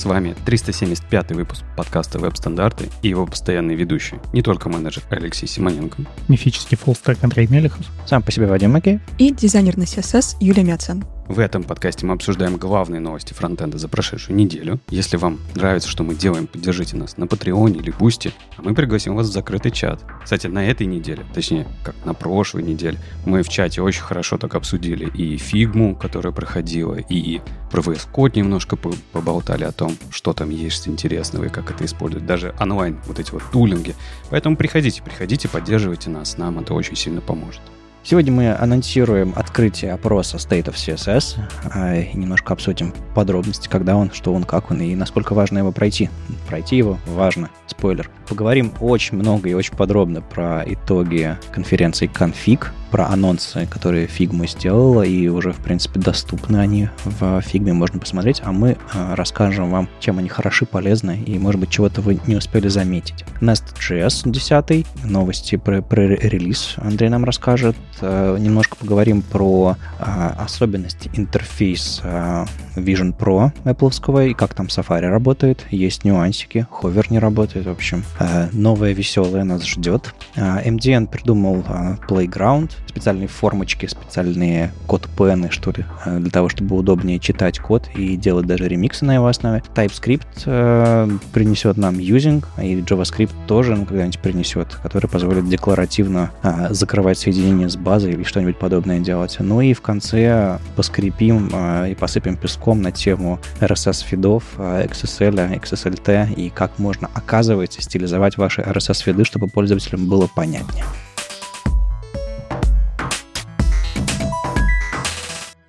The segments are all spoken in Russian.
С вами 375 выпуск подкаста «Веб-стандарты» и его постоянный ведущий, не только менеджер Алексей Симоненко, мифический fullstack Андрей Мелехов, сам по себе Вадим Макеев. И дизайнер на CSS Юлия Мяцен. В этом подкасте мы обсуждаем главные новости фронтенда за прошедшую неделю. Если вам нравится, что мы делаем, поддержите нас на Patreon е или Boosty, а мы пригласим вас в закрытый чат. Кстати, на этой неделе, точнее, как на прошлой неделе, мы в чате очень хорошо так обсудили и фигму, которая проходила, и про VS Code немножко поболтали о том, что там есть интересного и как это использовать. Даже онлайн вот эти вот тулинги. Поэтому приходите, приходите, поддерживайте нас, нам это очень сильно поможет. Сегодня мы анонсируем открытие опроса State of CSS а, и немножко обсудим подробности, когда он, что он, как он и насколько важно его пройти. Пройти его важно. Спойлер. Поговорим очень много и очень подробно про итоги конференции Config, про анонсы, которые Figma сделала, и уже, в принципе, доступны они в Figma, можно посмотреть, а мы э, расскажем вам, чем они хороши, полезны, и, может быть, чего-то вы не успели заметить. Nest.js 10, новости про, про релиз Андрей нам расскажет, э, немножко поговорим про э, особенности интерфейса Vision Pro Apple и как там Safari работает, есть нюансики, Hover не работает, в общем, новое веселое нас ждет. MDN придумал Playground, специальные формочки, специальные код-пены, что ли, э, для того, чтобы удобнее читать код и делать даже ремиксы на его основе. TypeScript э, принесет нам using, и JavaScript тоже ну, когда-нибудь принесет, который позволит декларативно э, закрывать соединение с базой или что-нибудь подобное делать. Ну и в конце поскрипим э, и посыпем песком на тему RSS-фидов, э, XSL, XSLT и как можно, оказывается, стилизовать ваши RSS-фиды, чтобы пользователям было понятнее.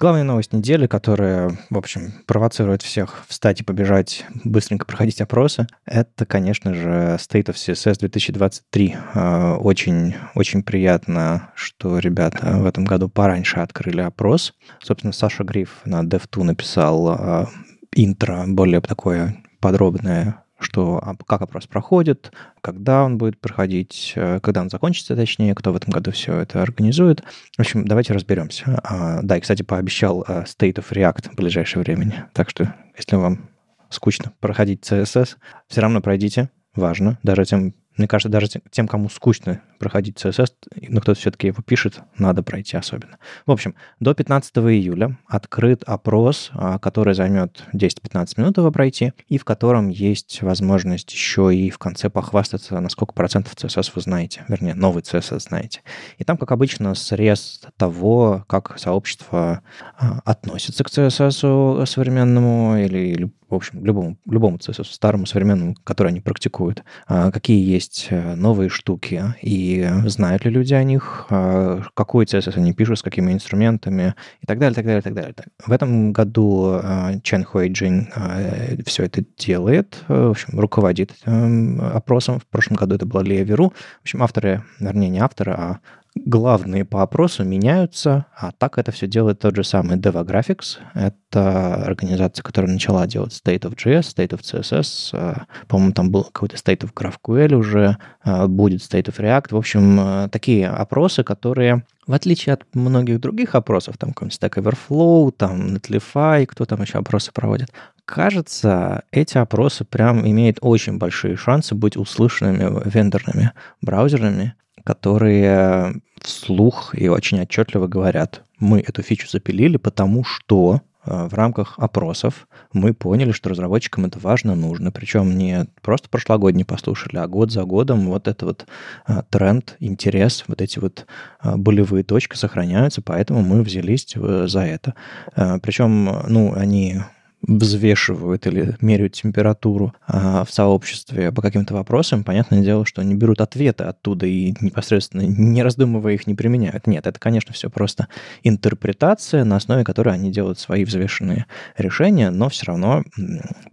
Главная новость недели, которая, в общем, провоцирует всех встать и побежать, быстренько проходить опросы, это, конечно же, State of CSS 2023. А, очень, очень приятно, что ребята в этом году пораньше открыли опрос. Собственно, Саша Гриф на Dev2 написал а, интро, более такое подробное что как опрос проходит, когда он будет проходить, э, когда он закончится, точнее, кто в этом году все это организует. В общем, давайте разберемся. А, да, и, кстати, пообещал э, State of React в ближайшее время. Так что, если вам скучно проходить CSS, все равно пройдите, важно, даже тем мне кажется, даже тем, кому скучно проходить CSS, но кто-то все-таки его пишет, надо пройти особенно. В общем, до 15 июля открыт опрос, а, который займет 10-15 минут его пройти, и в котором есть возможность еще и в конце похвастаться, на сколько процентов CSS вы знаете, вернее, новый CSS знаете. И там, как обычно, срез того, как сообщество а, относится к CSS современному или, в общем, любому, любому CSS, старому, современному, который они практикуют, а, какие есть э, новые штуки, и знают ли люди о них, а, какой CSS они пишут, с какими инструментами, и так далее, так далее, так далее. В этом году а, Чен Хуэй Джин все это делает, в общем, руководит эм, опросом. В прошлом году это была Лея Веру. В общем, авторы, вернее, не авторы, а главные по опросу меняются, а так это все делает тот же самый Devographics. Это организация, которая начала делать State of JS, State of CSS. А, по-моему, там был какой-то State of GraphQL уже, а, будет State of React. В общем, а, такие опросы, которые в отличие от многих других опросов, там какой-нибудь Stack Overflow, там Netlify, кто там еще опросы проводит, кажется, эти опросы прям имеют очень большие шансы быть услышанными вендорными браузерами, которые вслух и очень отчетливо говорят, мы эту фичу запилили, потому что э, в рамках опросов мы поняли, что разработчикам это важно, нужно. Причем не просто прошлогодний послушали, а год за годом вот этот вот э, тренд, интерес, вот эти вот э, болевые точки сохраняются, поэтому мы взялись за это. Причем, ну, они взвешивают или меряют температуру а, в сообществе по каким-то вопросам, понятное дело, что они берут ответы оттуда и непосредственно, не раздумывая их, не применяют. Нет, это, конечно, все просто интерпретация, на основе которой они делают свои взвешенные решения, но все равно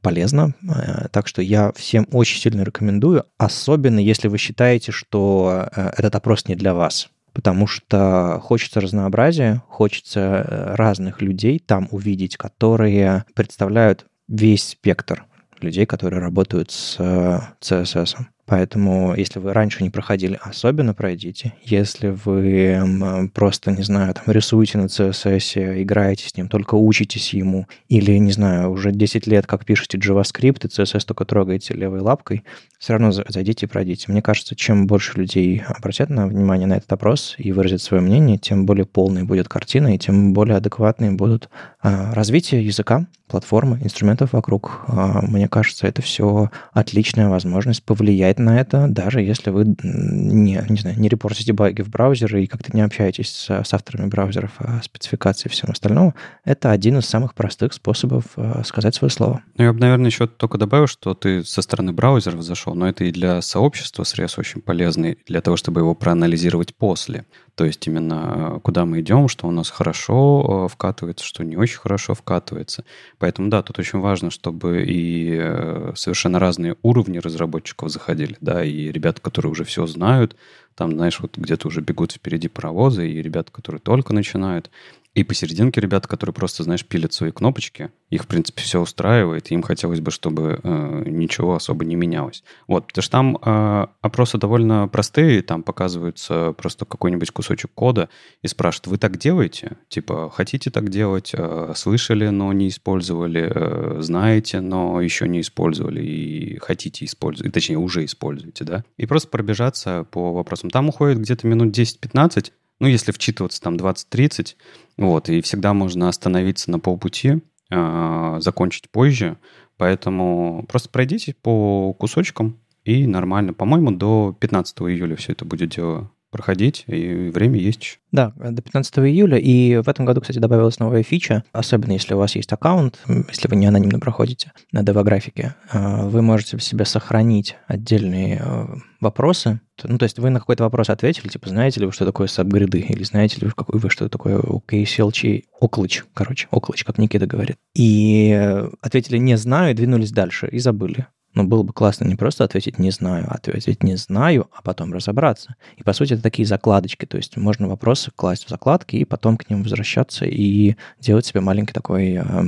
полезно. А, так что я всем очень сильно рекомендую, особенно если вы считаете, что а, этот опрос не для вас потому что хочется разнообразия, хочется э, разных людей там увидеть, которые представляют весь спектр людей, которые работают с CSS. Поэтому, если вы раньше не проходили, особенно пройдите. Если вы просто, не знаю, там, рисуете на CSS, играете с ним, только учитесь ему, или, не знаю, уже 10 лет как пишете JavaScript, и CSS только трогаете левой лапкой, все равно зайдите и пройдите. Мне кажется, чем больше людей обратят на внимание на этот опрос и выразят свое мнение, тем более полной будет картина, и тем более адекватные будут а, развитие языка, платформы, инструментов вокруг. А, мне кажется, это все отличная возможность повлиять на это, даже если вы не, не, знаю, не репортите баги в браузере и как-то не общаетесь с, с авторами браузеров, а спецификации и всем остального. Это один из самых простых способов а, сказать свое слово. Ну, я бы, наверное, еще только добавил, что ты со стороны браузеров зашел, но это и для сообщества срез очень полезный, для того, чтобы его проанализировать после. То есть именно э, куда мы идем, что у нас хорошо э, вкатывается, что не очень хорошо вкатывается. Поэтому да, тут очень важно, чтобы и э, совершенно разные уровни разработчиков заходили, да, и ребята, которые уже все знают, там, знаешь, вот где-то уже бегут впереди паровозы, и ребята, которые только начинают. И посерединке ребята, которые просто, знаешь, пилят свои кнопочки, их, в принципе, все устраивает, им хотелось бы, чтобы э, ничего особо не менялось. Вот, потому что там э, опросы довольно простые, там показывается просто какой-нибудь кусочек кода и спрашивают, вы так делаете? Типа, хотите так делать? Э, слышали, но не использовали? Э, знаете, но еще не использовали и хотите использовать, точнее, уже используете, да? И просто пробежаться по вопросам. Там уходит где-то минут 10-15, ну, если вчитываться, там 20-30, вот, и всегда можно остановиться на полпути, э, закончить позже, поэтому просто пройдите по кусочкам, и нормально. По-моему, до 15 июля все это будет дело проходить, и время есть еще. Да, до 15 июля. И в этом году, кстати, добавилась новая фича, особенно если у вас есть аккаунт, если вы не анонимно проходите на девографике, а, вы можете себе сохранить отдельные а, вопросы. Ну, то есть вы на какой-то вопрос ответили, типа, знаете ли вы, что такое сабгриды, или знаете ли вы, какой вы, что такое OKCLC, оклыч, короче, оклыч, как Никита говорит. И э, ответили «не знаю», и двинулись дальше, и забыли. Но было бы классно не просто ответить «не знаю», а ответить «не знаю», а потом разобраться. И, по сути, это такие закладочки. То есть можно вопросы класть в закладки и потом к ним возвращаться и делать себе маленький такой э,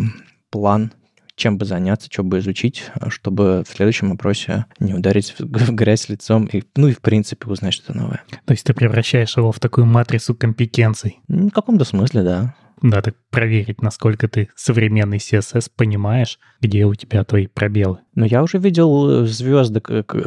план чем бы заняться, что бы изучить, чтобы в следующем опросе не ударить в грязь лицом и, ну и в принципе узнать что-то новое. То есть ты превращаешь его в такую матрицу компетенций? В каком-то смысле, да. Надо проверить, насколько ты современный CSS понимаешь, где у тебя твои пробелы. Но я уже видел звезды,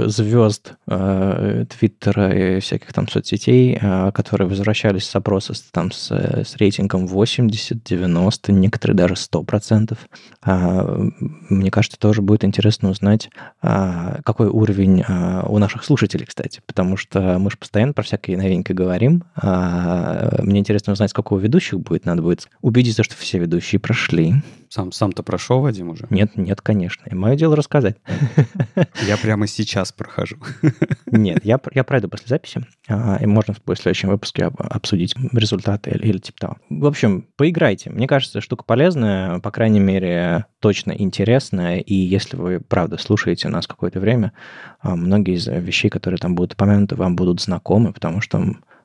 звезд э, Твиттера и всяких там соцсетей, э, которые возвращались с опроса там с, с рейтингом 80, 90, некоторые даже 100%. Э, мне кажется, тоже будет интересно узнать, э, какой уровень э, у наших слушателей, кстати, потому что мы же постоянно про всякие новинки говорим. Э, мне интересно узнать, сколько у ведущих будет. Надо будет убедиться, что все ведущие прошли. Сам, сам-то прошел, Вадим, уже? Нет, нет, конечно. И мое дело рассказать. Я прямо сейчас прохожу. Нет, я, я пройду после записи, а, и можно в следующем выпуске обсудить результаты или, или типа того. В общем, поиграйте. Мне кажется, штука полезная, по крайней мере, точно интересная, и если вы, правда, слушаете нас какое-то время, а, многие из вещей, которые там будут упомянуты, вам будут знакомы, потому что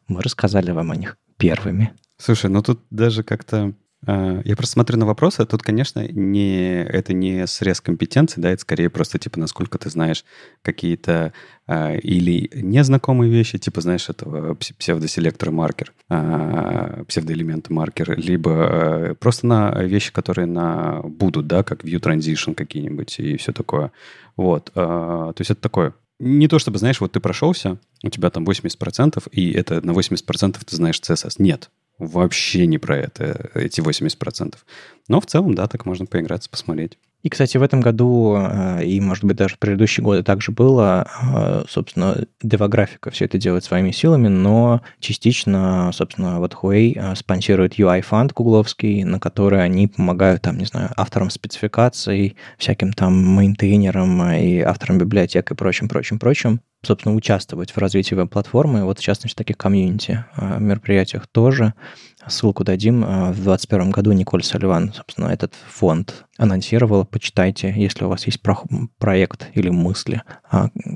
мы рассказали вам о них первыми. Слушай, ну тут даже как-то я просто смотрю на вопросы, тут, конечно, не, это не срез компетенций, да, это скорее просто, типа, насколько ты знаешь какие-то а, или незнакомые вещи, типа, знаешь, этого псевдоселектора маркер, а, псевдоэлементы маркер, либо а, просто на вещи, которые на будут, да, как view transition какие-нибудь и все такое. Вот, а, то есть это такое не то чтобы, знаешь, вот ты прошелся, у тебя там 80%, и это на 80% ты знаешь CSS. Нет, вообще не про это, эти 80%. Но в целом, да, так можно поиграться, посмотреть. И, кстати, в этом году, э, и, может быть, даже в предыдущие годы также было, э, собственно, девографика все это делает своими силами, но частично, собственно, вот Huawei э, спонсирует UI-фонд гугловский, на который они помогают, там, не знаю, авторам спецификаций, всяким там мейнтейнерам и авторам библиотек и прочим, прочим, прочим, собственно, участвовать в развитии веб-платформы, вот в частности таких комьюнити мероприятиях тоже. Ссылку дадим. В 2021 году Николь Сальван, собственно, этот фонд анонсировала. Почитайте, если у вас есть про проект или мысли,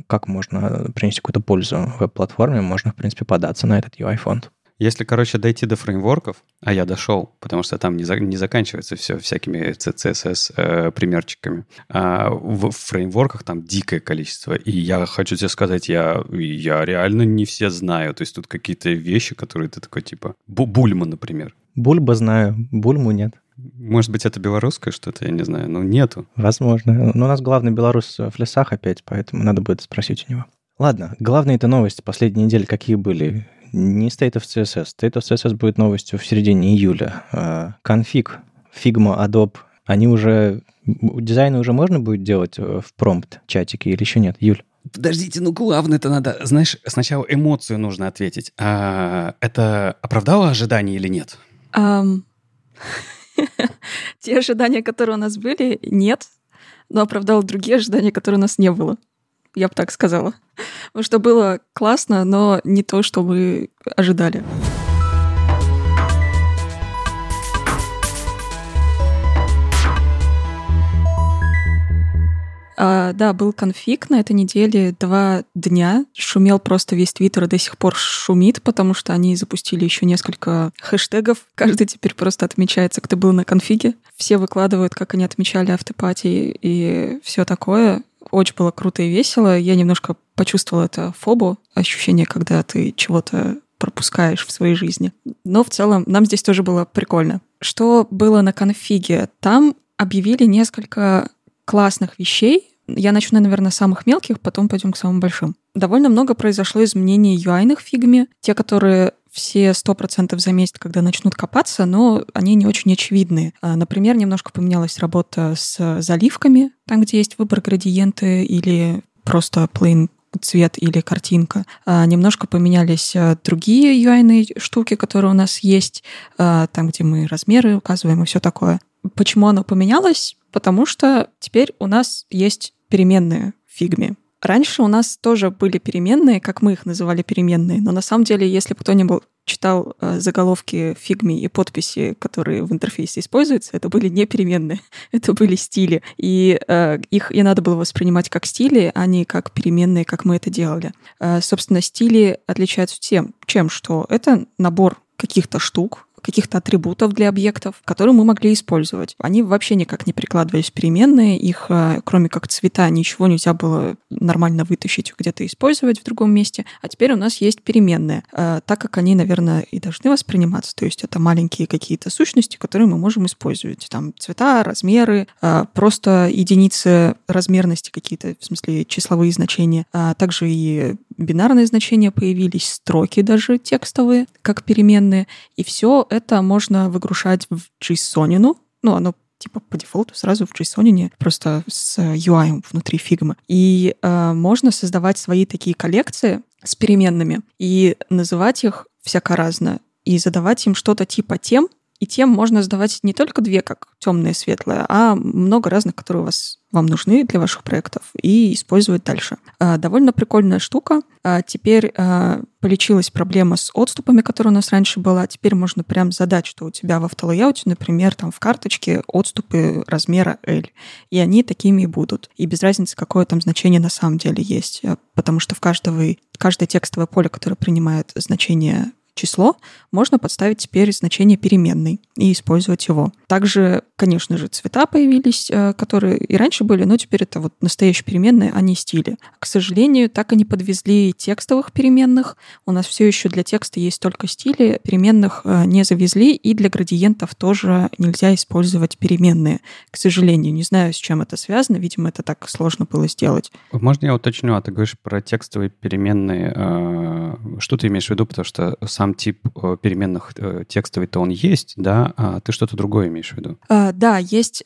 как можно принести какую-то пользу веб-платформе, можно, в принципе, податься на этот UI-фонд. Если, короче, дойти до фреймворков, а я дошел, потому что там не, за, не заканчивается все всякими CSS э, примерчиками, а в фреймворках там дикое количество. И я хочу тебе сказать, я, я реально не все знаю. То есть тут какие-то вещи, которые ты такой, типа, Бульма, например. Бульба знаю, Бульму нет. Может быть, это белорусское что-то, я не знаю, но нету. Возможно. Но у нас главный белорус в лесах опять, поэтому надо будет спросить у него. Ладно, главные это новости последней недели какие были? Не State of CSS. State of CSS будет новостью в середине июля. А, конфиг, Figma, Adobe, они уже... Дизайны уже можно будет делать э, в промпт чатике или еще нет? Юль? Подождите, ну главное это надо, знаешь, сначала эмоцию нужно ответить. А, это оправдало ожидания или нет? Um, те ожидания, которые у нас были, нет, но оправдало другие ожидания, которые у нас не было. Я бы так сказала. Потому что было классно, но не то, что мы ожидали. А, да, был конфиг на этой неделе два дня. Шумел просто весь твиттер и до сих пор шумит, потому что они запустили еще несколько хэштегов. Каждый теперь просто отмечается, кто был на конфиге. Все выкладывают, как они отмечали автопатии и все такое. Очень было круто и весело. Я немножко почувствовала это фобу, ощущение, когда ты чего-то пропускаешь в своей жизни. Но в целом нам здесь тоже было прикольно. Что было на конфиге? Там объявили несколько классных вещей, я начну, наверное, с самых мелких, потом пойдем к самым большим. Довольно много произошло изменений UI-ных фигме. Те, которые все сто процентов заметят, когда начнут копаться, но они не очень очевидные. А, например, немножко поменялась работа с заливками, там, где есть выбор градиенты или просто plain цвет или картинка. А, немножко поменялись а, другие UI штуки, которые у нас есть, там, где мы размеры указываем и все такое. Почему оно поменялось? Потому что теперь у нас есть переменные в фигме. Раньше у нас тоже были переменные, как мы их называли переменные, но на самом деле, если кто-нибудь читал э, заголовки фигми и подписи, которые в интерфейсе используются, это были не переменные, это были стили. И э, их и надо было воспринимать как стили, а не как переменные, как мы это делали. Э, собственно, стили отличаются тем, чем что это набор каких-то штук, каких-то атрибутов для объектов, которые мы могли использовать. Они вообще никак не прикладывались переменные, их, э, кроме как цвета, ничего нельзя было нормально вытащить, где-то использовать в другом месте. А теперь у нас есть переменные, э, так как они, наверное, и должны восприниматься. То есть это маленькие какие-то сущности, которые мы можем использовать. Там цвета, размеры, э, просто единицы размерности какие-то, в смысле числовые значения, а также и бинарные значения появились, строки даже текстовые, как переменные. И все это можно выгружать в JSON. Ну, оно типа по дефолту сразу в JSON, просто с UI внутри фигмы. И э, можно создавать свои такие коллекции с переменными и называть их всяко разно, и задавать им что-то типа тем, и тем можно задавать не только две, как темное и светлое, а много разных, которые у вас вам нужны для ваших проектов, и использовать дальше. А, довольно прикольная штука. А, теперь а, полечилась проблема с отступами, которая у нас раньше была. Теперь можно прям задать, что у тебя в автолейауте, например, там в карточке отступы размера L. И они такими и будут. И без разницы, какое там значение на самом деле есть. Потому что в каждого, каждое текстовое поле, которое принимает значение число, можно подставить теперь значение переменной и использовать его. Также, конечно же, цвета появились, э, которые и раньше были, но теперь это вот настоящие переменные, а не стили. К сожалению, так и не подвезли текстовых переменных. У нас все еще для текста есть только стили, переменных э, не завезли, и для градиентов тоже нельзя использовать переменные. К сожалению, не знаю, с чем это связано, видимо, это так сложно было сделать. Можно я уточню, а ты говоришь про текстовые переменные, э, что ты имеешь в виду, потому что сам сам тип э, переменных э, текстовый-то он есть, да, а ты что-то другое имеешь в виду? А, да, есть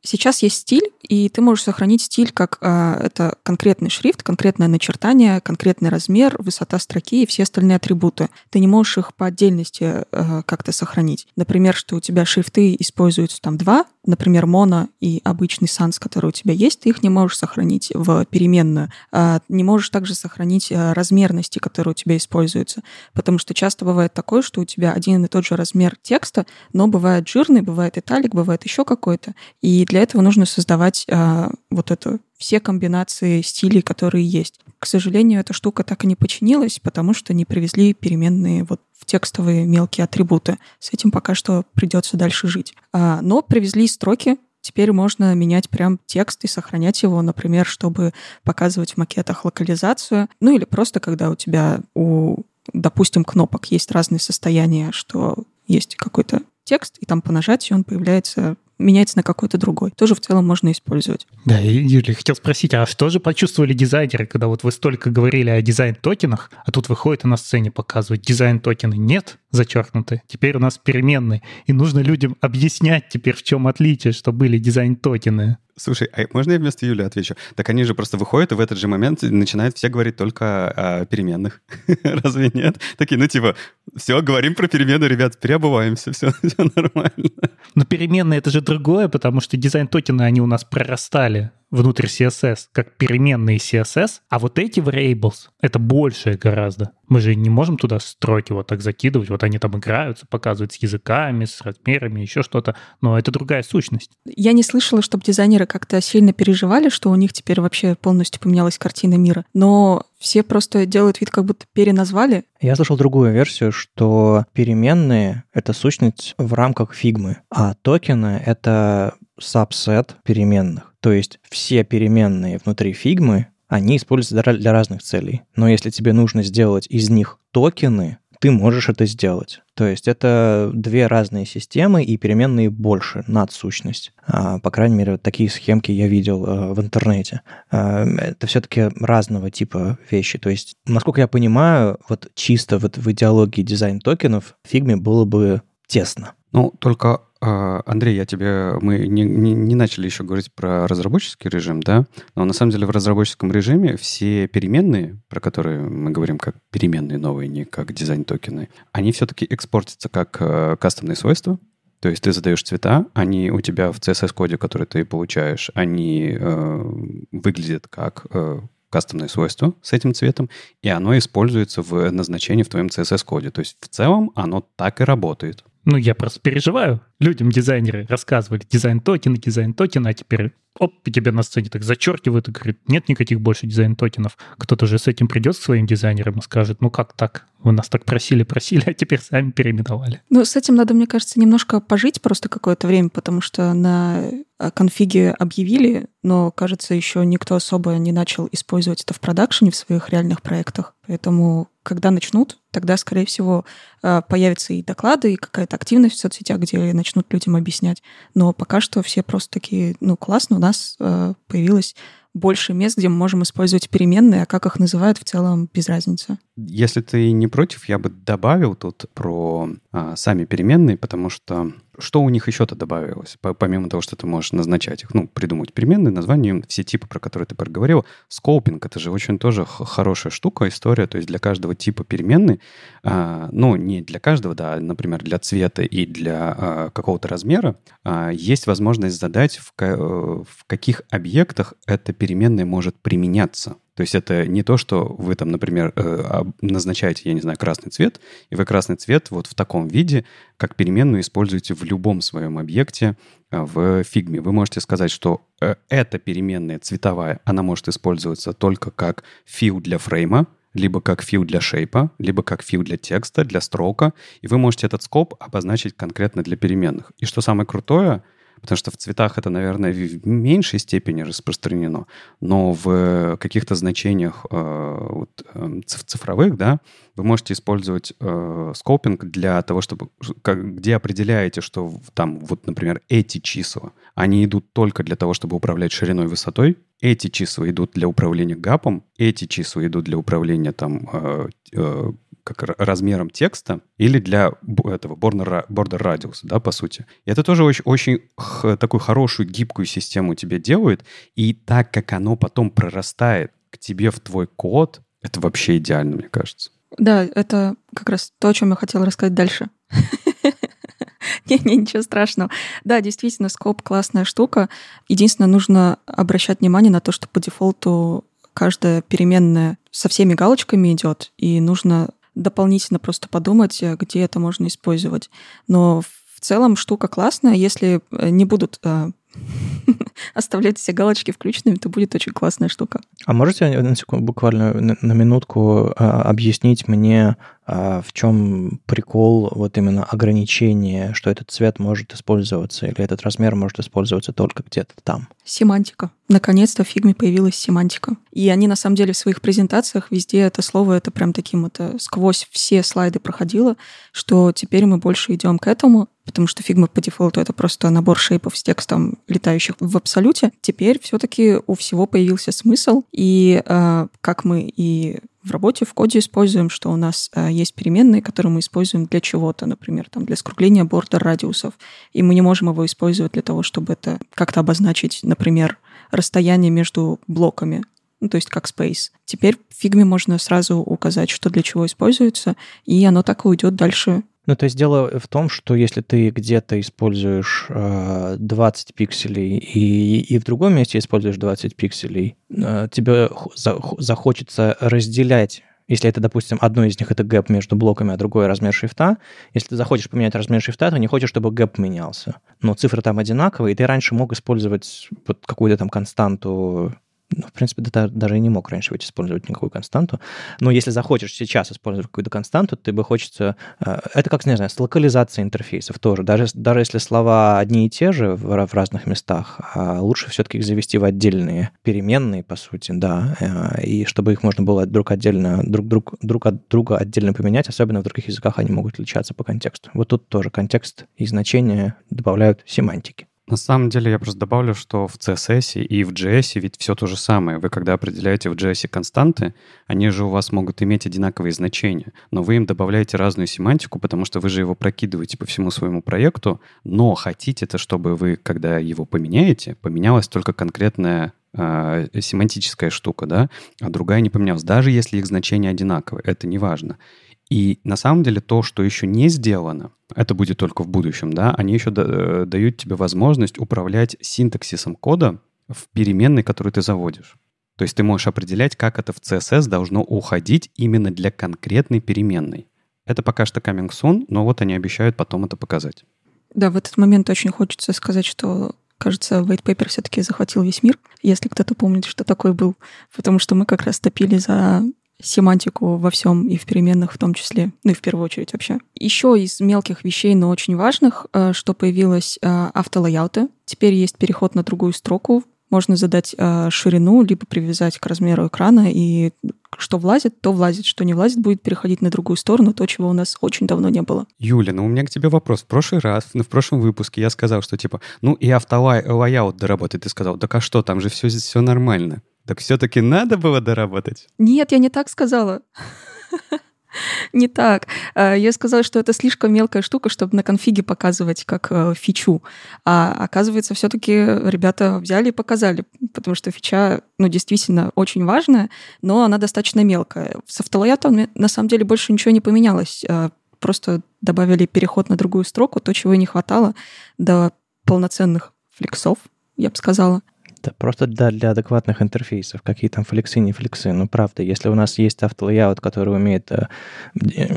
Сейчас есть стиль, и ты можешь сохранить стиль как э, это конкретный шрифт, конкретное начертание, конкретный размер, высота строки и все остальные атрибуты. Ты не можешь их по отдельности э, как-то сохранить. Например, что у тебя шрифты используются там два, например, моно и обычный санс, который у тебя есть, ты их не можешь сохранить в переменную. Э, не можешь также сохранить э, размерности, которые у тебя используются, потому что часто бывает такое, что у тебя один и тот же размер текста, но бывает жирный, бывает италик, бывает еще какой-то, и для этого нужно создавать а, вот эту все комбинации стилей, которые есть. К сожалению, эта штука так и не починилась, потому что не привезли переменные вот в текстовые мелкие атрибуты. С этим пока что придется дальше жить. А, но привезли строки, Теперь можно менять прям текст и сохранять его, например, чтобы показывать в макетах локализацию. Ну или просто, когда у тебя у, допустим, кнопок есть разные состояния, что есть какой-то текст, и там по нажатию он появляется меняется на какой-то другой. Тоже в целом можно использовать. Да, Юлия, хотел спросить, а что же почувствовали дизайнеры, когда вот вы столько говорили о дизайн-токенах, а тут выходит и на сцене показывает дизайн-токены? Нет, зачеркнуты. Теперь у нас переменные. И нужно людям объяснять теперь, в чем отличие, что были дизайн-токены. Слушай, а можно я вместо Юли отвечу? Так они же просто выходят и в этот же момент начинают все говорить только о переменных. Разве нет? Такие, ну типа, все, говорим про перемены, ребят, переобуваемся, все, все нормально. Но переменные — это же другое, потому что дизайн-токены, они у нас прорастали внутрь CSS, как переменные CSS, а вот эти variables — это большее гораздо. Мы же не можем туда строки вот так закидывать, вот они там играются, показывают с языками, с размерами, еще что-то, но это другая сущность. Я не слышала, чтобы дизайнеры как-то сильно переживали, что у них теперь вообще полностью поменялась картина мира, но все просто делают вид, как будто переназвали. Я слышал другую версию, что переменные — это сущность в рамках фигмы, а токены — это сабсет переменных. То есть все переменные внутри фигмы, они используются для разных целей. Но если тебе нужно сделать из них токены, ты можешь это сделать. То есть это две разные системы, и переменные больше, надсущность. А, по крайней мере, вот такие схемки я видел а, в интернете. А, это все-таки разного типа вещи. То есть, насколько я понимаю, вот чисто вот в идеологии дизайн токенов фигме было бы тесно. Ну, только а, Андрей, я тебе... Мы не, не, не начали еще говорить про разработческий режим, да? Но на самом деле в разработческом режиме все переменные, про которые мы говорим как переменные новые, не как дизайн-токены, они все-таки экспортятся как э, кастомные свойства, то есть ты задаешь цвета, они у тебя в CSS-коде, который ты получаешь, они э, выглядят как э, кастомное свойство с этим цветом, и оно используется в назначении в твоем CSS-коде. То есть в целом оно так и работает. Ну, я просто переживаю. Людям дизайнеры рассказывали дизайн токены, дизайн токены, а теперь оп, и тебя на сцене так зачеркивают и говорят, нет никаких больше дизайн-токенов. Кто-то же с этим придет к своим дизайнерам и скажет, ну как так? Вы нас так просили, просили, а теперь сами переименовали. Ну, с этим надо, мне кажется, немножко пожить просто какое-то время, потому что на э, конфиге объявили, но, кажется, еще никто особо не начал использовать это в продакшене в своих реальных проектах. Поэтому, когда начнут, тогда, скорее всего, э, появятся и доклады, и какая-то активность в соцсетях, где начнут людям объяснять. Но пока что все просто такие, ну, классно, у нас э, появилась больше мест, где мы можем использовать переменные, а как их называют в целом без разницы. Если ты не против, я бы добавил тут про а, сами переменные, потому что что у них еще-то добавилось, помимо того, что ты можешь назначать их, ну, придумать переменные, название, все типы, про которые ты проговорил. Скопинг — это же очень тоже хорошая штука, история, то есть для каждого типа переменной, а, ну, не для каждого, да, например, для цвета и для а, какого-то размера, а, есть возможность задать, в, э, в каких объектах эта переменная может применяться. То есть это не то, что вы там, например, э, назначаете, я не знаю, красный цвет, и вы красный цвет вот в таком виде, как переменную, используете в любом своем объекте э, в фигме. Вы можете сказать, что э, эта переменная цветовая, она может использоваться только как фил для фрейма, либо как фил для шейпа, либо как фил для текста, для строка, и вы можете этот скоп обозначить конкретно для переменных. И что самое крутое — потому что в цветах это, наверное, в меньшей степени распространено, но в каких-то значениях э, вот, э, цифровых, да, вы можете использовать э, скопинг для того, чтобы, как, где определяете, что там, вот, например, эти числа, они идут только для того, чтобы управлять шириной и высотой, эти числа идут для управления гапом, эти числа идут для управления там э, как размером текста или для этого border, border radius, да, по сути. И это тоже очень, очень такую хорошую гибкую систему тебе делает, и так как оно потом прорастает к тебе в твой код, это вообще идеально, мне кажется. Да, это как раз то, о чем я хотела рассказать дальше. Не-не, ничего страшного. Да, действительно, скоп классная штука. Единственное, нужно обращать внимание на то, что по дефолту каждая переменная со всеми галочками идет, и нужно дополнительно просто подумать, э, где это можно использовать. Но в целом штука классная, если э, не будут э, оставлять все галочки включенными, то будет очень классная штука. А можете на секунду, буквально на, на минутку а, объяснить мне, а, в чем прикол вот именно ограничения, что этот цвет может использоваться или этот размер может использоваться только где-то там? Семантика. Наконец-то в фигме появилась семантика. И они на самом деле в своих презентациях везде это слово, это прям таким вот э, сквозь все слайды проходило, что теперь мы больше идем к этому, потому что фигма по дефолту это просто набор shape ов с текстом, летающих в абсолюте. Теперь все-таки у всего появился смысл, и э, как мы и в работе, в коде используем, что у нас э, есть переменные, которые мы используем для чего-то, например, там, для скругления border radius ов, и мы не можем его использовать для того, чтобы это как-то обозначить, например, расстояние между блоками, ну, то есть как space. Теперь в фигме можно сразу указать, что для чего используется, и оно так и уйдет дальше ну, то есть дело в том, что если ты где-то используешь э, 20 пикселей и, и в другом месте используешь 20 пикселей, э, тебе захочется разделять если это, допустим, одно из них это gap между блоками, а другое размер шрифта, если ты захочешь поменять размер шрифта, то не хочешь, чтобы гэп менялся. Но цифры там одинаковые, и ты раньше мог использовать вот какую-то там константу ну, в принципе, ты даже и не мог раньше ведь использовать никакую константу. Но если захочешь сейчас использовать какую-то константу, ты бы хочется... Э, это как, не знаю, с локализацией интерфейсов тоже. Даже, даже если слова одни и те же в, в разных местах, а лучше все-таки их завести в отдельные переменные, по сути, да, э, и чтобы их можно было друг отдельно, друг, друг, друг от друга отдельно поменять, особенно в других языках они могут отличаться по контексту. Вот тут тоже контекст и значение добавляют семантики. На самом деле я просто добавлю, что в CSS и в JS ведь все то же самое. Вы когда определяете в JS константы, они же у вас могут иметь одинаковые значения, но вы им добавляете разную семантику, потому что вы же его прокидываете по всему своему проекту, но хотите это, чтобы вы, когда его поменяете, поменялась только конкретная э, семантическая штука, да, а другая не поменялась. Даже если их значения одинаковые, это не важно. И на самом деле то, что еще не сделано, это будет только в будущем, да, они еще э, дают тебе возможность управлять синтаксисом кода в переменной, которую ты заводишь. То есть ты можешь определять, как это в CSS должно уходить именно для конкретной переменной. Это пока что coming soon, но вот они обещают потом это показать. Да, в этот момент очень хочется сказать, что кажется, white paper все-таки захватил весь мир, если кто-то помнит, что такое был, потому что мы как раз топили за семантику во всем и в переменных в том числе, ну и в первую очередь вообще. Еще из мелких вещей, но очень важных, э, что появилось э, автолайауты. Теперь есть переход на другую строку. Можно задать э, ширину, либо привязать к размеру экрана, и что влазит, то влазит, что не влазит, будет переходить на другую сторону, то, чего у нас очень давно не было. Юля, ну у меня к тебе вопрос. В прошлый раз, ну, в прошлом выпуске я сказал, что типа, ну и автолайаут доработать. Ты сказал, так а что, там же все, все нормально. Так все-таки надо было доработать? Нет, я не так сказала. Не так. А, я сказала, что это слишком мелкая штука, чтобы на конфиге показывать как э, фичу. А оказывается, все-таки ребята взяли и показали, потому что фича, ну, действительно очень важная, но она достаточно мелкая. С автолоятом на самом деле больше ничего не поменялось. А, просто добавили переход на другую строку, то, чего не хватало до полноценных флексов, я бы сказала. Это просто для, для адекватных интерфейсов. Какие там флексы, не флексы. Ну, правда, если у нас есть автолейаут, который умеет э,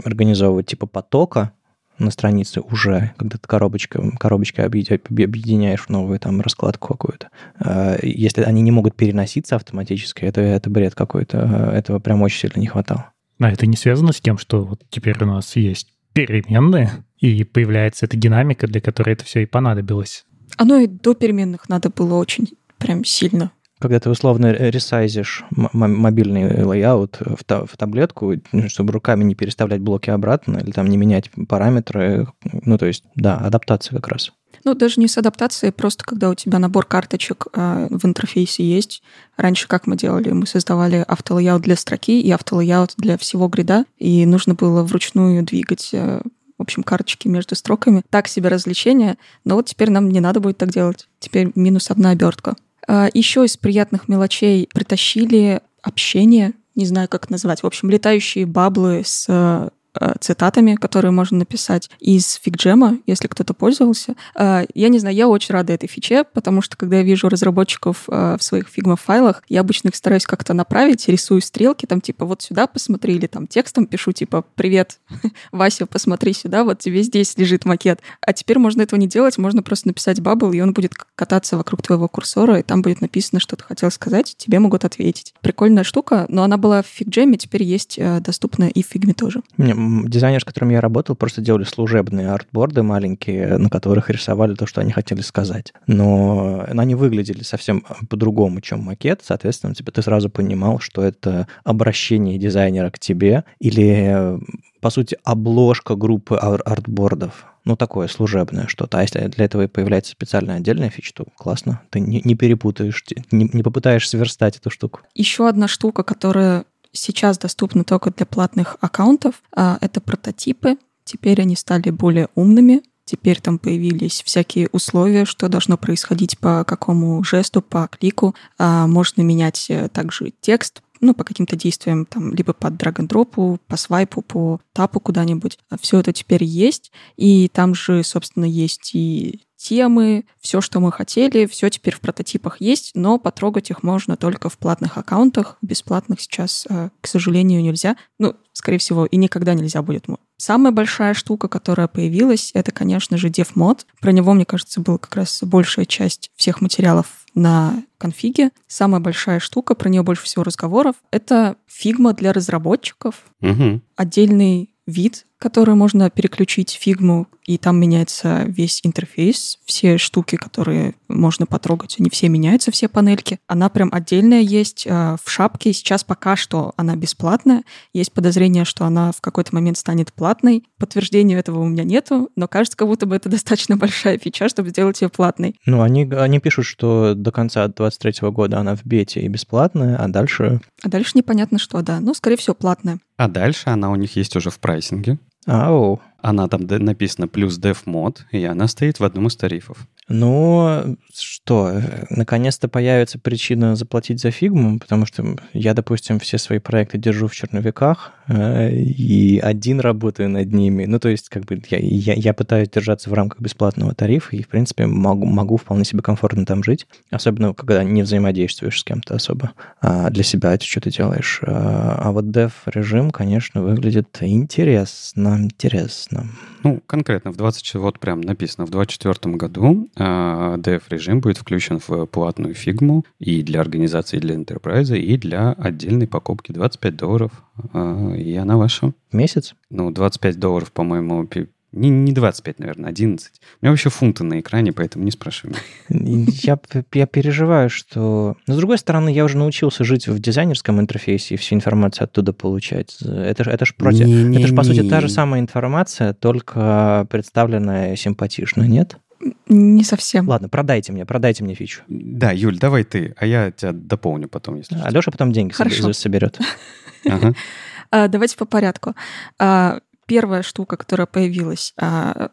организовывать типа потока на странице уже, когда ты коробочка, коробочкой объединяешь в новую там раскладку какую-то. Э, если они не могут переноситься автоматически, это, это бред какой-то. Э, этого прям очень сильно не хватало. А это не связано с тем, что вот теперь у нас есть переменные, и появляется эта динамика, для которой это все и понадобилось. Оно и до переменных надо было очень прям сильно. Когда ты условно ресайзишь мобильный layout в, та в таблетку, чтобы руками не переставлять блоки обратно или там не менять параметры, ну то есть, да, адаптация как раз. Ну, даже не с адаптацией, просто когда у тебя набор карточек э, в интерфейсе есть. Раньше как мы делали? Мы создавали автолейаут для строки и автолейаут для всего грида, и нужно было вручную двигать э, в общем, карточки между строками. Так себе развлечение, но вот теперь нам не надо будет так делать. Теперь минус одна обертка. А, Еще из приятных мелочей притащили общение, не знаю, как назвать, в общем, летающие баблы с э, цитатами, которые можно написать, из FigJam а, если кто-то пользовался. Э, я не знаю, я очень рада этой фиче, потому что когда я вижу разработчиков э, в своих фигма-файлах, я обычно их стараюсь как-то направить, рисую стрелки, там типа вот сюда посмотри, или там текстом пишу типа «Привет, Вася, посмотри сюда, вот тебе здесь лежит макет». А теперь можно этого не делать, можно просто написать bubble, и он будет кататься вокруг твоего курсора, и там будет написано, что ты хотел сказать, тебе могут ответить. Прикольная штука, но она была в FigJam е, теперь есть э, доступна и в фигме тоже. Дизайнер, с которым я работал, просто делали служебные артборды маленькие, на которых рисовали то, что они хотели сказать. Но они выглядели совсем по-другому, чем макет. Соответственно, типа, ты сразу понимал, что это обращение дизайнера к тебе или, по сути, обложка группы ар- артбордов. Ну, такое служебное что-то. А если для этого появляется специальная отдельная фича, то классно. Ты не, не перепутаешь, не, не попытаешься сверстать эту штуку. Еще одна штука, которая сейчас доступна только для платных аккаунтов, а, это прототипы. Теперь они стали более умными. Теперь там появились всякие условия, что должно происходить по какому жесту, по клику. А, можно менять э, также текст ну, по каким-то действиям, там, либо по драг-н-дропу, по свайпу, по тапу куда-нибудь. Все это теперь есть, и там же, собственно, есть и темы, все, что мы хотели, все теперь в прототипах есть, но потрогать их можно только в платных аккаунтах. Бесплатных сейчас, э, к сожалению, нельзя. Ну, скорее всего, и никогда нельзя будет. Самая большая штука, которая появилась, это, конечно же, Dev Mode. Про него, мне кажется, была как раз большая часть всех материалов на Config е. Самая большая штука, про нее больше всего разговоров, это фигма для разработчиков. Угу. Отдельный вид, который можно переключить в фигму, и там меняется весь интерфейс, все штуки, которые можно потрогать, они все меняются, все панельки. Она прям отдельная есть э, в шапке. Сейчас пока что она бесплатная. Есть подозрение, что она в какой-то момент станет платной. Подтверждения этого у меня нету, но кажется, как будто бы это достаточно большая фича, чтобы сделать ее платной. Ну, они, они пишут, что до конца 2023 года она в бете и бесплатная, а дальше... А дальше непонятно что, да. Ну, скорее всего, платная. А дальше она у них есть уже в прайсинге. Oh. Она там написано плюс dev мод, и она стоит в одном из тарифов. Ну, что, наконец-то появится причина заплатить за фигму, потому что я, допустим, все свои проекты держу в черновиках, э, и один работаю над ними. Ну, то есть, как бы я, я, я пытаюсь держаться в рамках бесплатного тарифа, и, в принципе, могу, могу вполне себе комфортно там жить, особенно когда не взаимодействуешь с кем-то особо. А для себя это что ты делаешь. А, а вот dev режим, конечно, выглядит интересно, интересно. Ну, конкретно в 20, вот прям написано, в 2024 году э, DF-режим будет включен в платную фигму и для организации, и для enterprise, и для отдельной покупки 25 долларов, э, и она ваша. Месяц? Ну, 25 долларов, по-моему, не, не 25, наверное, 11. У меня вообще фунты на экране, поэтому не спрашивай меня. Я, я переживаю, что... Но, с другой стороны, я уже научился жить в дизайнерском интерфейсе и всю информацию оттуда получать. Это, ж- это же против... Не-не-не. Это же, по сути, та же самая информация, только представленная симпатично, нет? Не совсем. Ладно, продайте мне, продайте мне фичу. Да, Юль, давай ты, а я тебя дополню потом, если что. Алеша потом деньги Хорошо. соберет. Ага. А, давайте по порядку. Первая штука, которая появилась, а,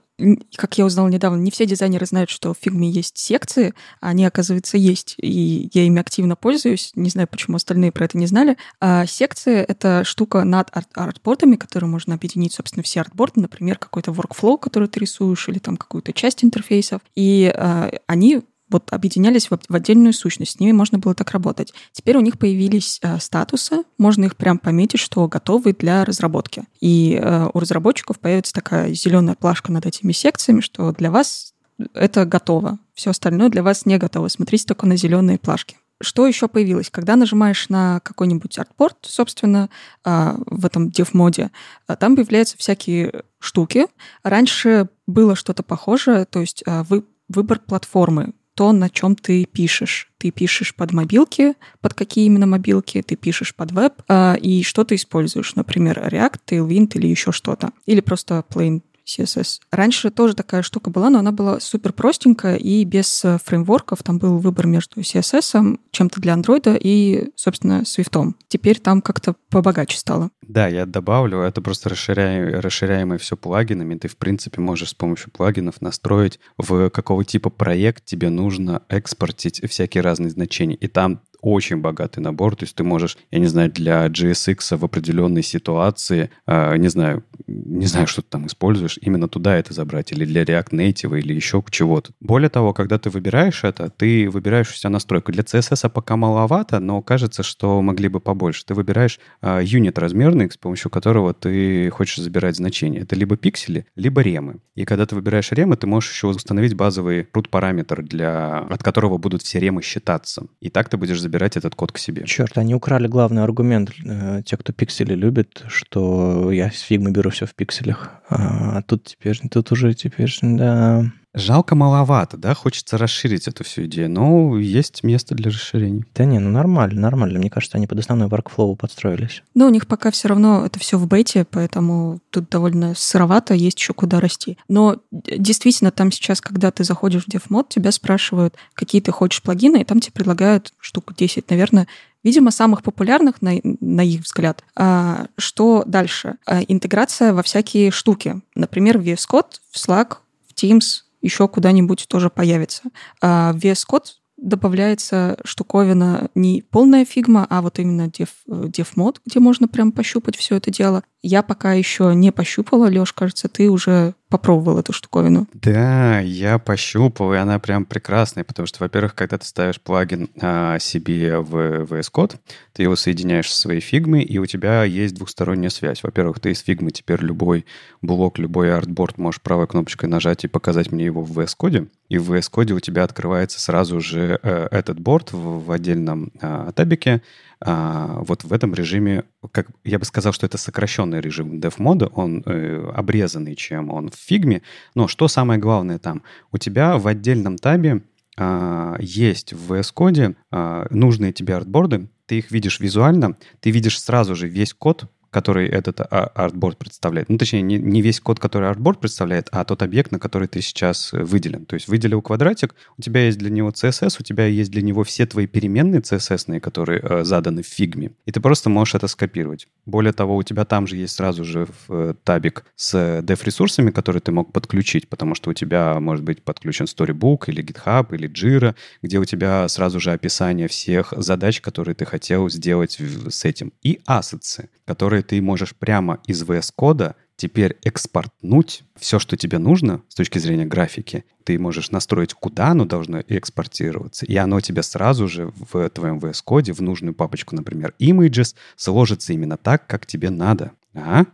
как я узнала недавно, не все дизайнеры знают, что в фигме есть секции, они, оказывается, есть, и я ими активно пользуюсь. Не знаю, почему остальные про это не знали. А секции — это штука над арт- артбордами, которую можно объединить, собственно, все артборды, например, какой-то workflow, который ты рисуешь, или там какую-то часть интерфейсов. И а, они вот объединялись в, отдельную сущность, с ними можно было так работать. Теперь у них появились э, статусы, можно их прям пометить, что готовы для разработки. И э, у разработчиков появится такая зеленая плашка над этими секциями, что для вас это готово, все остальное для вас не готово. Смотрите только на зеленые плашки. Что еще появилось? Когда нажимаешь на какой-нибудь артпорт, собственно, а, в этом дев-моде, а, там появляются всякие штуки. Раньше было что-то похожее, то есть вы, выбор платформы, то, на чем ты пишешь. Ты пишешь под мобилки, под какие именно мобилки, ты пишешь под веб, а, и что ты используешь, например, React, Tailwind или еще что-то. Или просто plain CSS. Раньше тоже такая штука была, но она была супер простенькая и без э, фреймворков. Там был выбор между CSS, чем-то для андроида и, собственно, Swift. Теперь там как-то побогаче стало. Да, я добавлю, это просто расширяем, расширяемое все плагинами. Ты, в принципе, можешь с помощью плагинов настроить, в какого типа проект тебе нужно экспортить всякие разные значения. И там очень богатый набор, то есть ты можешь, я не знаю, для JSX в определенной ситуации, э, не знаю, не знаю, что ты там используешь, именно туда это забрать, или для React Native, или еще чего-то. Более того, когда ты выбираешь это, ты выбираешь у себя настройку. Для CSS пока маловато, но кажется, что могли бы побольше. Ты выбираешь э, юнит размерный, с помощью которого ты хочешь забирать значения. Это либо пиксели, либо ремы. И когда ты выбираешь ремы, ты можешь еще установить базовый root параметр, для, от которого будут все ремы считаться. И так ты будешь забирать этот код к себе. Черт, они украли главный аргумент, э, те, кто пиксели любит, что я с фигмы беру все в пикселях. А тут теперь, тут уже теперь, да, Жалко маловато, да? Хочется расширить эту всю идею, но есть место для расширений. Да не, ну нормально, нормально. Мне кажется, они под основной workflow подстроились. Но у них пока все равно это все в бете, поэтому тут довольно сыровато, есть еще куда расти. Но действительно, там сейчас, когда ты заходишь в DevMod, тебя спрашивают, какие ты хочешь плагины, и там тебе предлагают штук 10, наверное, видимо, самых популярных, на, на их взгляд. А, что дальше? А, интеграция во всякие штуки. Например, в VS Code, в Slack, в Teams, еще куда-нибудь тоже появится. А в VS Code добавляется штуковина не полная фигма, а вот именно dev, dev mode, где можно прям пощупать все это дело. Я пока еще не пощупала, Леш, кажется, ты уже попробовал эту штуковину. Да, я пощупал, и она прям прекрасная, потому что, во-первых, когда ты ставишь плагин а, себе в VS Code, ты его соединяешь со своей фигмой, и у тебя есть двухсторонняя связь. Во-первых, ты из фигмы теперь любой блок, любой artboard можешь правой кнопочкой нажать и показать мне его в VS Code, и в VS Code у тебя открывается сразу же э, этот board в, в отдельном э, табике, а, вот в этом режиме, как я бы сказал, что это сокращенный режим dev mode а, он э, обрезанный, чем он в фигме. Но что самое главное там? У тебя в отдельном tab е а, есть в VS Code а, нужные тебе artboard ы, ты их видишь визуально, ты видишь сразу же весь код, который этот а, artboard представляет. Ну, точнее, не, не весь код, который artboard представляет, а тот объект, на который ты сейчас э, выделен. То есть выделил квадратик, у тебя есть для него CSS, у тебя есть для него все твои переменные CSS, которые э, заданы в фигме, и ты просто можешь это скопировать. Более того, у тебя там же есть сразу же в, э, табик с dev-ресурсами, которые ты мог подключить, потому что у тебя может быть подключен Storybook или GitHub или Jira, где у тебя сразу же описание всех задач, которые ты хотел сделать с этим. И assets ы, которые которые ты можешь прямо из VS Code а теперь экспортнуть все, что тебе нужно с точки зрения графики. Ты можешь настроить, куда оно должно экспортироваться, и оно тебе сразу же в твоем VS Code е в нужную папочку, например, images, сложится именно так, как тебе надо.